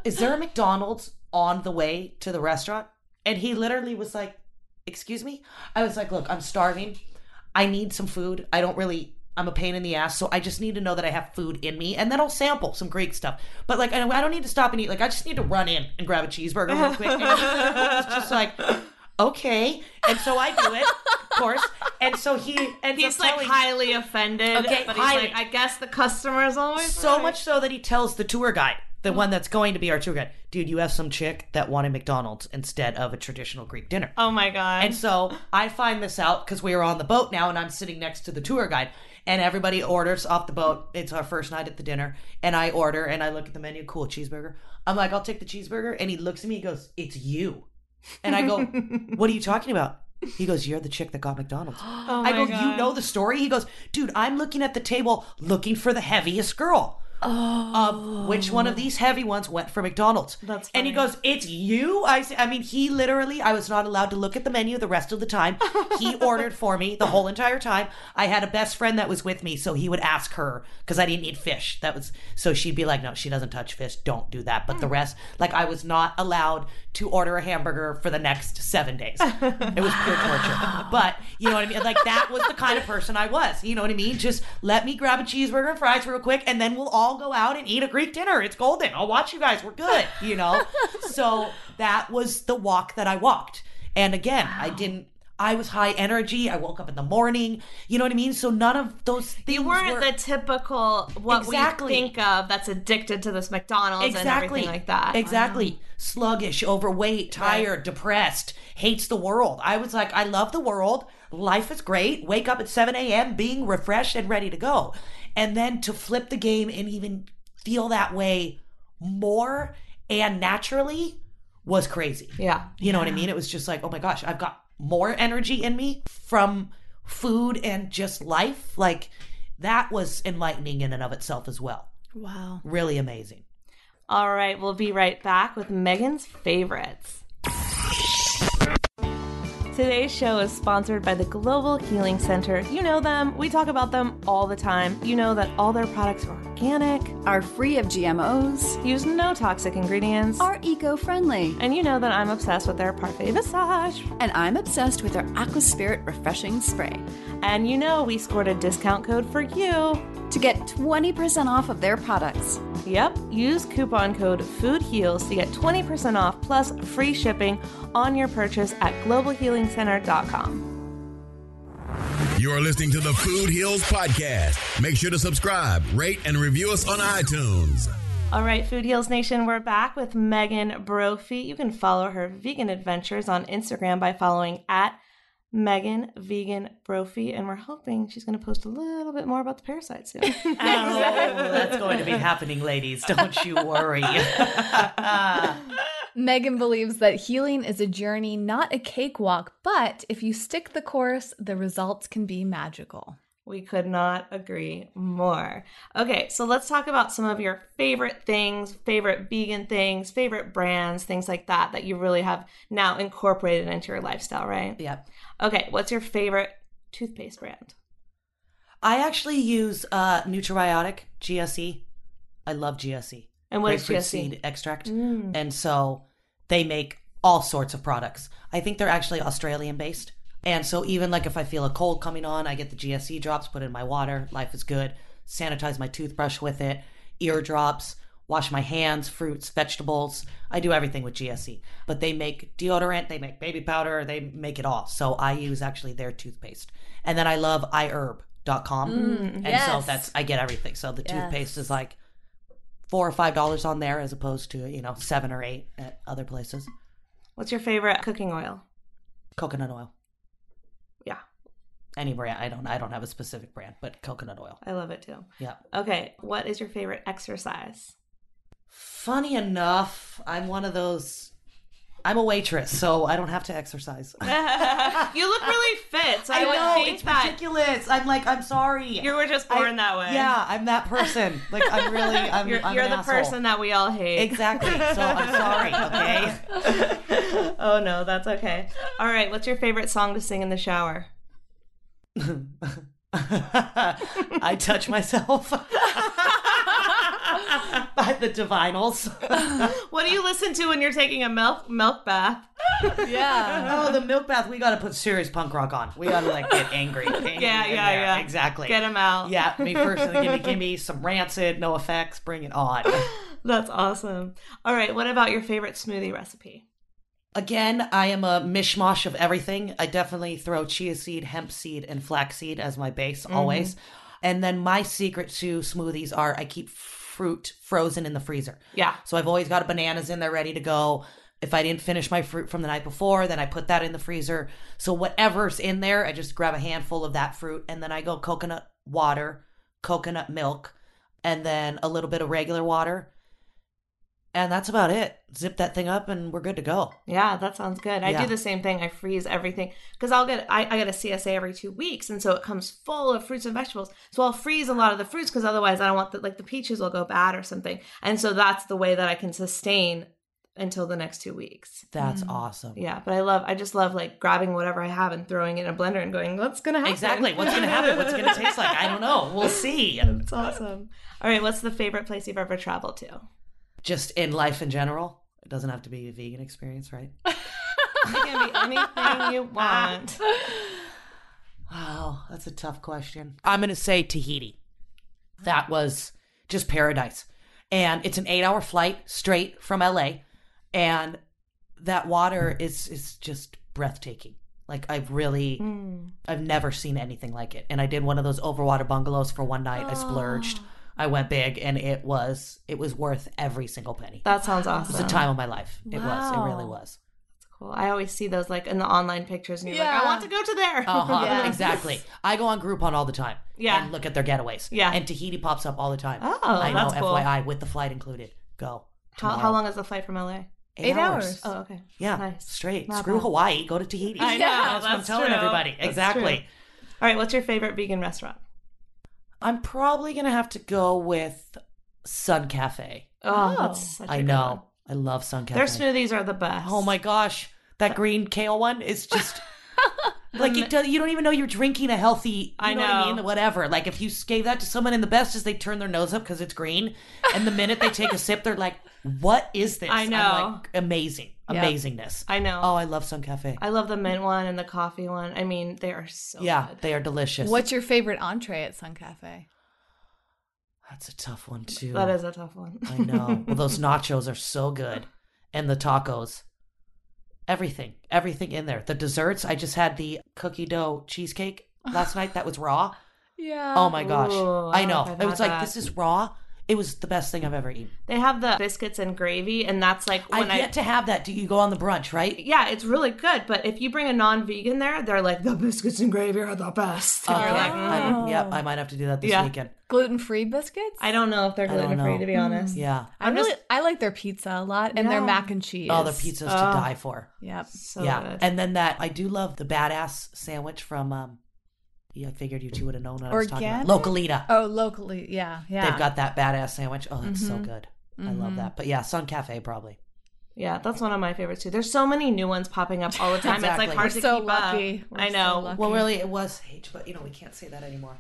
is there a McDonald's on the way to the restaurant? And he literally was like, excuse me? I was like, look, I'm starving. I need some food. I don't really. I'm a pain in the ass, so I just need to know that I have food in me, and then I'll sample some Greek stuff. But like, I I don't need to stop and eat. Like, I just need to run in and grab a cheeseburger real quick. And it's just like, okay, and so I do it, of course. And so he ends He's up like telling- highly offended, Okay, but he's highly. like, I guess the customer is always so right." much so that he tells the tour guide, the one mm-hmm. that's going to be our tour guide, dude, you have some chick that wanted McDonald's instead of a traditional Greek dinner. Oh my god! And so I find this out because we are on the boat now and I'm sitting next to the tour guide and everybody orders off the boat. It's our first night at the dinner and I order and I look at the menu, cool cheeseburger. I'm like, I'll take the cheeseburger. And he looks at me, he goes, It's you. And I go, What are you talking about? He goes, You're the chick that got McDonald's. oh I go, God. You know the story? He goes, Dude, I'm looking at the table looking for the heaviest girl. Of which one of these heavy ones went for McDonald's? That's and he goes, "It's you." I say, I mean, he literally. I was not allowed to look at the menu the rest of the time. He ordered for me the whole entire time. I had a best friend that was with me, so he would ask her because I didn't eat fish. That was so she'd be like, "No, she doesn't touch fish. Don't do that." But the hmm. rest, like, I was not allowed to order a hamburger for the next seven days. It was pure torture. But you know what I mean? Like that was the kind of person I was. You know what I mean? Just let me grab a cheeseburger and fries real quick, and then we'll all go out and eat a Greek dinner. It's golden. I'll watch you guys. We're good. You know. so that was the walk that I walked. And again, I didn't. I was high energy. I woke up in the morning. You know what I mean? So none of those things You weren't were the typical what Exactly. we think of that's addicted to this McDonald's and everything like that. Exactly. Sluggish, overweight, tired, depressed, hates the world. I was like, I love the world. Life is great. Wake up at 7 a.m. being refreshed and ready to go. And then to flip the game and even feel that way more and naturally was crazy. Yeah. You know what I mean? It was just like, oh my gosh, I've got more energy in me from food and just life. Like that was enlightening in and of itself as well. Wow. Really amazing. All right, we'll be right back with Megan's favorites. Today's show is sponsored by the Global Healing Center. You know them, we talk about them all the time. You know that all their products are organic, Are free of GMOs, use no toxic ingredients, are eco friendly. and you know that I'm obsessed with their Parfait Visage. And I'm obsessed with their Aqua Spirit Refreshing Spray. And you know we scored a discount code for you. To get 20% off of their products, Yep, use coupon code FOODHEALS to get 20% off plus free shipping on your purchase at globalhealingcenter.com. You're listening to the Food Heals Podcast. Make sure to subscribe, rate, and review us on iTunes. All right, Food Heals Nation, we're back with Megan Brophy. You can follow her vegan adventures on Instagram by following at Megan Vegan Brophy, and we're hoping she's going to post a little bit more about the parasite soon. Oh, that's going to be happening, ladies. Don't you worry. Megan believes that healing is a journey, not a cakewalk, but if you stick the course, the results can be magical. We could not agree more. Okay, so let's talk about some of your favorite things, favorite vegan things, favorite brands, things like that that you really have now incorporated into your lifestyle, right? Yep. Okay, what's your favorite toothpaste brand? I actually use uh Nutribiotic GSE. I love GSE. And what is Grapefruit GSE? seed extract. Mm. And so they make all sorts of products. I think they're actually Australian based. And so even like if I feel a cold coming on, I get the GSE drops, put in my water. Life is good. Sanitize my toothbrush with it. Ear drops. Wash my hands, fruits, vegetables. I do everything with GSE. But they make deodorant, they make baby powder, they make it all. So I use actually their toothpaste. And then I love iherb.com. Mm, and so that's I get everything. So the Yes. toothpaste is like four or five dollars on there as opposed to, you know, seven or eight at other places. What's your favorite cooking oil? Coconut oil. Any brand. I don't I don't have a specific brand, but coconut oil. I love it too. Yeah. Okay, what is your favorite exercise? Funny enough, I'm one of those I'm a waitress, so I don't have to exercise. you look really fit, so I, I know it's that ridiculous. I'm like, I'm sorry. you were just I- born that way. Yeah, I'm that person. Like I'm really I'm You're, I'm you're the asshole. person that we all hate. Exactly. So I'm sorry, okay? oh no, that's okay. All right, what's your favorite song to sing in the shower? I touch myself by the Divinyls. What do you listen to when you're taking a milk milk bath? Yeah. oh, the milk bath. We got to put serious punk rock on. We got to like get angry. angry Yeah, yeah, there. yeah. Exactly. Get him out. Yeah, me first. And then give me, give me some rancid, NOFX. Bring it on. That's awesome. All right, what about your favorite smoothie recipe? Again, I am a mishmash of everything. I definitely throw chia seed, hemp seed, and flax seed as my base mm-hmm. always. And then my secret to smoothies are I keep fruit frozen in the freezer. Yeah. So I've always got bananas in there ready to go. If I didn't finish my fruit from the night before, then I put that in the freezer. So whatever's in there, I just grab a handful of that fruit and then I go coconut water, coconut milk, and then a little bit of regular water. And that's about it. Zip that thing up and we're good to go. Yeah, that sounds good. I Yeah. do the same thing. I freeze everything because I'll get I, I get a CSA every two weeks, and so it comes full of fruits and vegetables. So I'll freeze a lot of the fruits because otherwise I don't want the like the peaches will go bad or something. And so that's the way that I can sustain until the next two weeks. That's mm. awesome. Yeah, but I love I just love like grabbing whatever I have and throwing it in a blender and going, what's gonna happen? Exactly. What's going to happen? What's going to taste like? I don't know. We'll see. It's awesome. All right, what's the favorite place you've ever traveled to? Just in life in general. It doesn't have to be a vegan experience, right? It can be anything you want. Wow, that's a tough question. I'm going to say Tahiti. That was just paradise. And it's an eight hour flight straight from LA. And that water is, is just breathtaking. Like I've really, hmm. I've never seen anything like it. And I did one of those overwater bungalows for one night. I splurged. Oh. I went big, and it was it was worth every single penny. That sounds awesome. It was the time of my life. It was. It really was. Cool. I always see those like in the online pictures, and you're Yeah. like, I want to go to there. Uh-huh. Yeah. Exactly. I go on Groupon all the time. Yeah. And look at their getaways. Yeah. And Tahiti pops up all the time. Oh, I know. cool. FYI, with the flight included. Go. How, how long is the flight from LA? Eight hours. Oh, okay. Yeah. Nice. Straight. Not Screw bad. Hawaii. Go to Tahiti. I know, That's, what I'm that's telling true. everybody. That's exactly. true. All right. What's your favorite vegan restaurant? I'm probably gonna have to go with Sun Cafe. Oh, Oh. that's such a I good know. one. I love Sun Cafe. Their smoothies are the best. Oh my gosh, that green kale one is just like you, do, you don't even know you're drinking a healthy. You I know, what I mean. Whatever. Like if you gave that to someone, and the best is they turn their nose up because it's green, and the minute they take a sip, they're like, "What is this?" I I'm know. like, amazing, Yep. Amazingness. I know. Oh, I love Sun Cafe. I love the mint one and the coffee one. I mean, they are so yeah, good. they are delicious. What's your favorite entree at Sun Cafe? That's a tough one too. That is a tough one. I know. Well, those nachos are so good, and the tacos. Everything, everything in there. The desserts. I just had the cookie dough cheesecake last night. That was raw. Yeah. Oh my gosh. Ooh, I I know. know if I've It was had like that. this is raw. It was the best thing I've ever eaten. They have the biscuits and gravy, and that's like when I've I. yet to have that. Do you go on the brunch, right? yeah, it's really good. But if you bring a non-vegan there, they're like the biscuits and gravy are the best. And Okay. you're like, I, yep, I might have to do that this Yeah. weekend. Gluten free biscuits? I don't know if they're gluten free to be honest. Yeah. I I'm really just- I like their pizza a lot and their mac and cheese. Oh, the pizzas to Oh. die for. Yep. So yeah. good. And then that I do love the badass sandwich from um Yeah, I figured you two would have known what I was talking about. Localita. Oh, locally, yeah, yeah. They've got that badass sandwich. Oh, that's so Mhm. good. I love that. But yeah, Sun Cafe probably. Yeah, that's one of my favorites too. There's so many new ones popping up all the time. Exactly. It's like hard We're to so keep lucky. up. We're I so know. lucky. Well, really, it was Sage, but you know we can't say that anymore.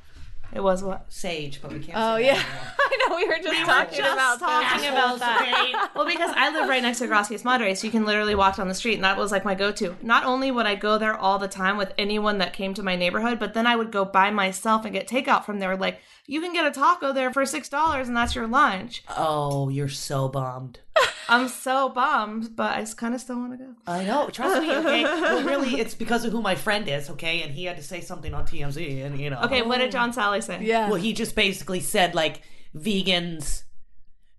It was what? Sage, but we can't. Oh say yeah, that. I know. We were just We were talking just about talking that. about that. well, because I live right next to Gracias Madre, so you can literally walk down the street, and that was like my go-to. Not only would I go there all the time with anyone that came to my neighborhood, but then I would go by myself and get takeout from there. Like you can get a taco there for six dollars, and that's your lunch. Oh, you're so bummed. I'm so bummed, but I kind of still want to go. I know. Trust me. Okay. well, really, it's because of who my friend is. Okay, and he had to say something on TMZ, and you know. Okay, what did John Salley say? Yeah. Well, he just basically said like vegans,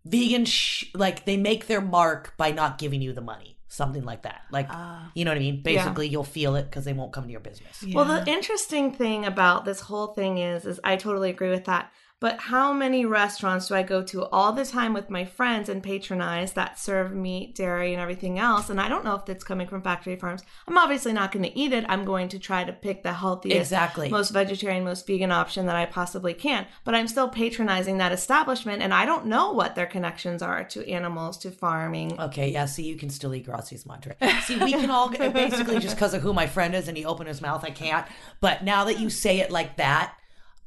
vegans, sh- like they make their mark by not giving you the money, something like that. Like, ah. you know what I mean? Basically, you'll feel it because they won't come to your business. Well, the interesting thing about this whole thing is, is I totally agree with that. But how many restaurants do I go to all the time with my friends and patronize that serve meat, dairy, and everything else? And I don't know if it's coming from factory farms. I'm obviously not going to eat it. I'm going to try to pick the healthiest, Exactly. most vegetarian, most vegan option that I possibly can. But I'm still patronizing that establishment, and I don't know what their connections are to animals, to farming. Okay, yeah. See, you can still eat Gracias Madre. See, we can all basically just because of who my friend is, and he opened his mouth, I can't. But now that you say it like that,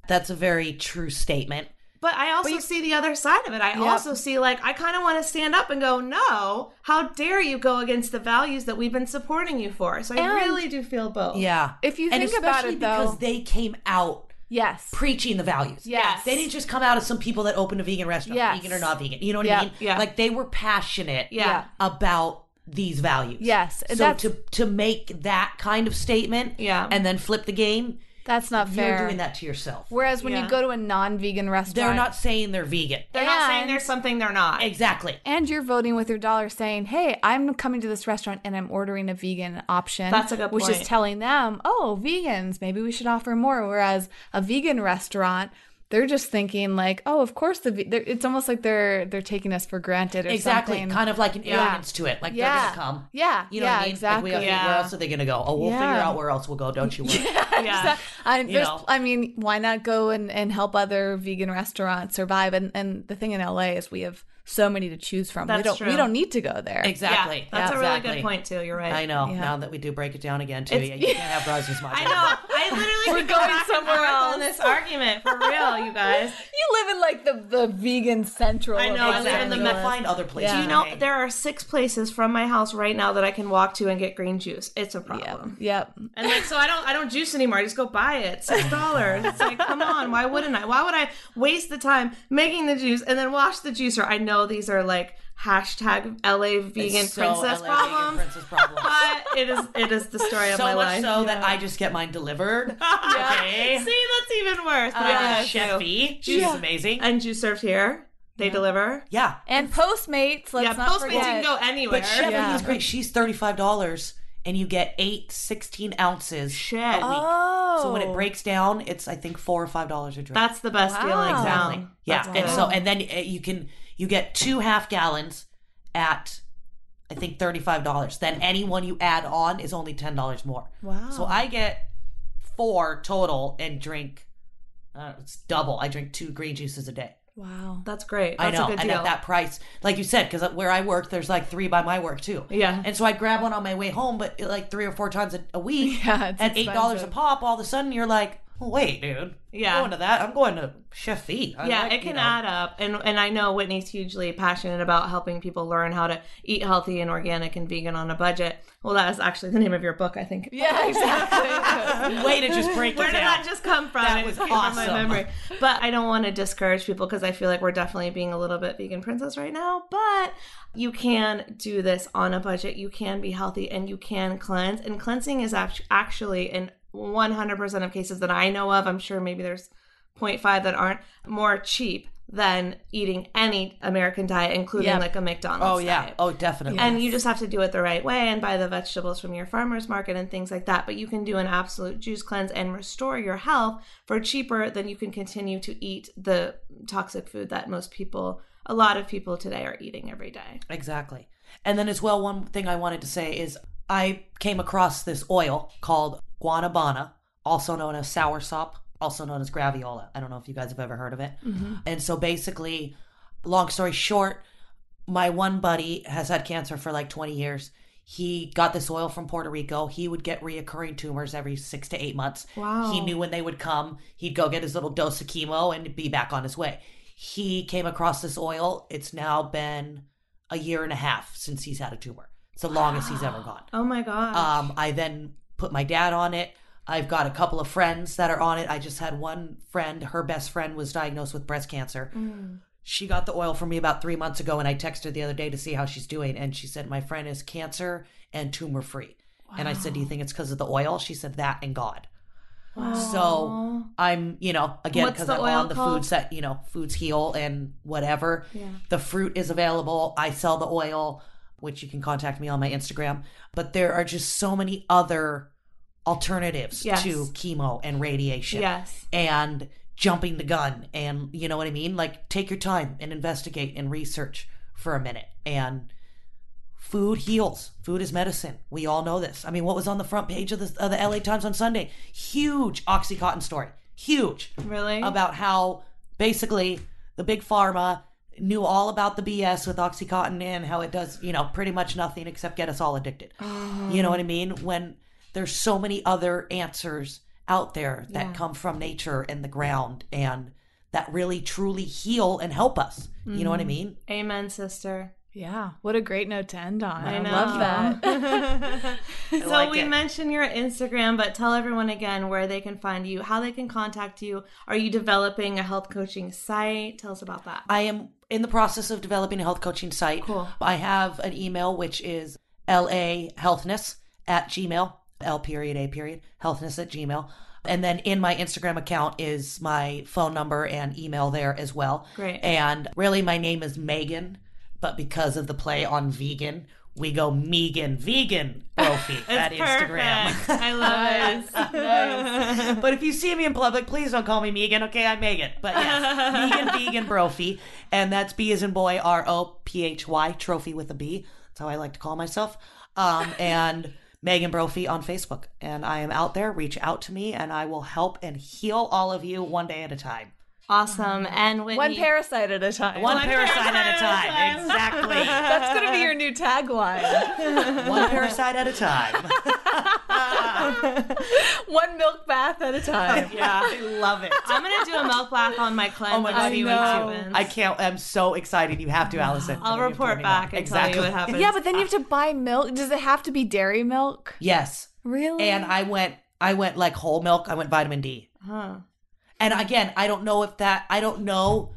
that's a very true statement. But I also see the other side of it. I also see like I kind of want to stand up and go, "No, how dare you go against the values that we've been supporting you for?" So I And- really do feel both. Yeah. If you and think about especially it, though- because they came out Yes. preaching the values. Yes. They didn't just come out as some people that opened a vegan restaurant, Yes. vegan or not vegan. You know what Yeah. I mean? Yeah. Like they were passionate Yeah. about these values. Yes, So to to make that kind of statement Yeah. and then flip the game, That's not fair. you're doing that to yourself. Whereas when Yeah. you go to a non-vegan restaurant, They're not saying they're vegan. They're not saying And- there's something they're not. Exactly. and you're voting with your dollar saying, "Hey, I'm coming to this restaurant and I'm ordering a vegan option." That's a good Which is telling them, "Oh, vegans, maybe we should offer more." Whereas a vegan restaurant, they're just thinking like, "Oh, of course the it's almost like they're they're taking us for granted or Exactly. something." Kind of like an Yeah. to it. Like Yeah. they're gonna come. Yeah. You know yeah, what I mean? exactly. Like we, Yeah. Where else are they gonna go? Oh, we'll figure out where else we'll go. Don't you worry. yeah. I, You know. I mean, why not go and, and help other vegan restaurants survive? And and the thing in LA is we have so many to choose from. we That's don't true. we don't need to go there. Exactly. Yeah, that's Yeah, a really exactly. good point too. You're right. I know. Yeah. Now that we do break it down again too, yeah, you can't have Rose's Madre. I know. I literally We're going somewhere else. on this argument for real, you guys. You live in like the the vegan central. I of know, I Los live in the Angeles. Find other places. Yeah. Do you know to there are six places from my house right now that I can walk to and get green juice? It's a Yep. problem. Yep. And like, so I don't, I don't juice anymore. I just go buy it, six dollars. It's like, come on, why wouldn't I? Why would I waste the time making the juice and then wash the juicer? I know these are like hashtag LA vegan so princess LA vegan princess problems. but it is, it is the story of my much life. so that I just get mine delivered. Okay. See, that's even worse. But Uh, I do Chef too. V, she's Yeah. amazing. And juice served here. They deliver. yeah. And Postmates. Let's yeah, not Postmates forget. you can go anywhere. But Chef Yeah. V is great. She's $35 and you get eight 16 ounces Shit. a week. Oh. So when it breaks down, it's I think four or five dollars a drink. That's the best deal exactly. Yeah, That's and so and then uh, you can you get two half gallons at I think thirty five dollars. Then any one you add on is only ten dollars more. Wow. So I get four total and drink. Uh, it's double. I drink two green juices a day. Wow. That's great. I That's know, a good and deal. at that price, like you said, because where I work, there's like three by my work too. Yeah. and so I grab one on my way home, but like three or four times a, a week Yeah, it's at eight dollars a pop. All of a sudden, you're like, wait, dude, Yeah. I'm going to that. I'm going to Chef V. I yeah, like, it you can know. add up, and and I know Whitney's hugely passionate about helping people learn how to eat healthy and organic and vegan on a budget. Well, that is actually the name of your book, I think. Yeah, exactly. Way to just break Where it Where did down. that just come from? That It was came from awesome. my memory. But I don't want to discourage people because I feel like we're definitely being a little bit vegan princess right now. But you can do this on a budget. You can be healthy and you can cleanse. And cleansing is actually in 100% of cases that I know of. I'm sure maybe there's 0.5 that aren't more cheap than eating any American diet, including Yep. like a McDonald's. Oh yeah. diet. Oh definitely. And you just have to do it the right way and buy the vegetables from your farmer's market and things like that. But you can do an absolute juice cleanse and restore your health for cheaper than you can continue to eat the toxic food that most people, a lot of people today are eating every day. Exactly. And then as well, one thing I wanted to say is I came across this oil called guanabana also known as soursop, also known as graviola. I don't know if you guys have ever heard of it. Mm-hmm. And so basically, long story short, my one buddy has had cancer for like 20 years. He got this oil from Puerto Rico. He would get reoccurring tumors every six to eight months. Wow. He knew when they would come. He'd go get his little dose of chemo and be back on his way. He came across this oil. It's now been a year and a half since he's had a tumor. It's the longest he's ever gone. Oh my god. Um, I then put my dad on it. I've got a couple of friends that are on it. I just had one friend, her best friend was diagnosed with breast cancer. She got the oil from me about three months ago, and I texted her the other day to see how she's doing. And she said, My friend is cancer and tumor free. And I said, Do you think it's because of the oil? She said, That and God. Wow. So I'm, you know, again, because I'm oil on the called? foods that, you know, foods heal and whatever. Yeah. The fruit is available. I sell the oil, which you can contact me on my Instagram. But there are just so many other alternatives Yes. to chemo and radiation yes. and jumping the gun. And you know what I mean? Like, take your time and investigate and research for a minute. And food heals. Food is medicine. We all know this. I mean, what was on the front page of the, of the LA Times on Sunday? Huge Oxycontin story. Huge Really? about how basically the big pharma knew all about the BS with Oxycontin and how it does, you know, pretty much nothing except get us all addicted. You know what I mean? When there's so many other answers out there that Yeah. come from nature and the ground and that really truly heal and help us. You know what I mm-hmm. mean? Amen, sister. Yeah. What a great note to end on. I, know. love that. so like we it. mentioned your Instagram, but tell everyone again where they can find you, how they can contact you. Are you developing a health coaching site? Tell us about that. I am in the process of developing a health coaching site. Cool. I have an email which is la healthness at gmail, L period, A period, healthness at gmail. And then in my Instagram account is my phone number and email there as well. Great. And really, my name is Megan, but because of the play on vegan, we go Megan, vegan, Brophy at Instagram. I love it. but if you see me in public, please don't call me Megan. Okay, I'm Megan. But yes, Megan Vegan Brophy, and that's B as in boy, R O P H Y, trophy with a B. That's how I like to call myself. Um, and Megan Brophy on Facebook, and I am out there. Reach out to me, and I will help and heal all of you one day at a time. Awesome. Mm. And Whitney, One parasite at a time. One, parasite at a time. time. Exactly. That's going to be your new tagline. one parasite at a time. One milk bath at a time. Yeah, I love it. I'm gonna do a milk bath on my cleanse. Oh my God, see I know. I can't. I'm so excited. You have to, Allison. I'll You have to report let me know. back and exactly. tell you what happens. Yeah, but then you have to buy milk. Does it have to be dairy milk? Yes. Really? And I went. I went like whole milk. I went vitamin D. Huh. And again, I don't know if that. I don't know.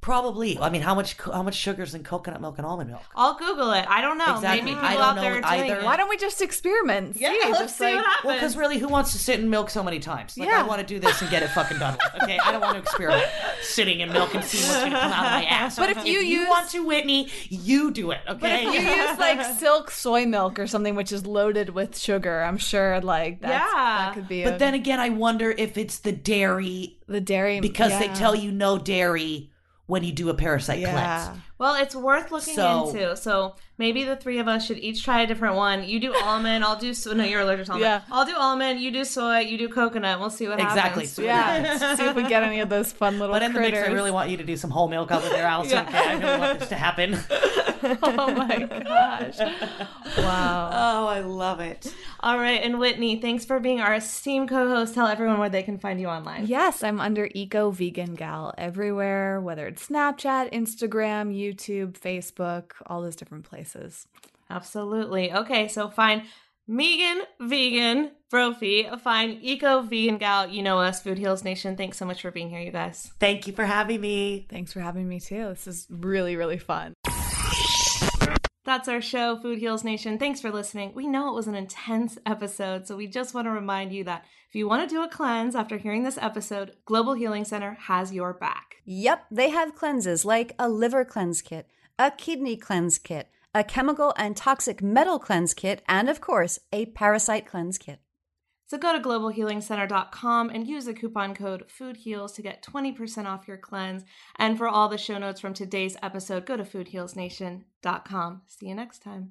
Probably. I mean, how much how much sugars in coconut milk and almond milk? I'll Google it. I don't know. Exactly. Maybe I people don't out know there are doing either. it. Why don't we just experiment? Yeah, See, let's just see like, what happens. Well, because really, who wants to sit in milk so many times? Like, Yeah. I want to do this and get it fucking done with. Okay, I don't want to experiment sitting in milk and see what's going to come out of my ass. But if you use- want to, Whitney, you do it. Okay. But Okay. if you use like silk soy milk or something, which is loaded with sugar, I'm sure like that's, Yeah. that could be. but a- then again, I wonder if it's the dairy the dairy because they tell you no dairy when you do a parasite Yeah. cleanse. Well, it's worth looking So- into. So maybe the three of us should each try a different one. You do almond, I'll do so. No, you're allergic to almond. Yeah. I'll do almond. You do soy. You do coconut. We'll see what Exactly. happens. See what Yeah, see if we get any of those fun little But in the mix, I really want you to do some whole milk over there, Allison. Okay, I really want this to happen. oh my gosh! Wow. Oh, I love it. All right, and Whitney, thanks for being our esteemed co-host. Tell everyone where they can find you online. Yes, I'm under Eco Vegan Gal everywhere, whether it's Snapchat, Instagram, YouTube, Facebook, all those different places. Absolutely. Okay, so find Megan Vegan Brophy. a fine Eco Vegan Gal. You know us, Food Heals Nation. Thanks so much for being here, you guys. Thank you for having me. Thanks for having me too. This is really, really fun. That's our show, Food Heals Nation. Thanks for listening. We know it was an intense episode, so we just want to remind you that if you want to do a cleanse after hearing this episode, Global Healing Center has your back. Yep, they have cleanses like a liver cleanse kit, a kidney cleanse kit, a chemical and toxic metal cleanse kit, and of course, a parasite cleanse kit. So go to globalhealingcenter.com and use the coupon code FOODHEALS to get 20% off your cleanse. And for all the show notes from today's episode, go to foodhealsnation.com. See you next time.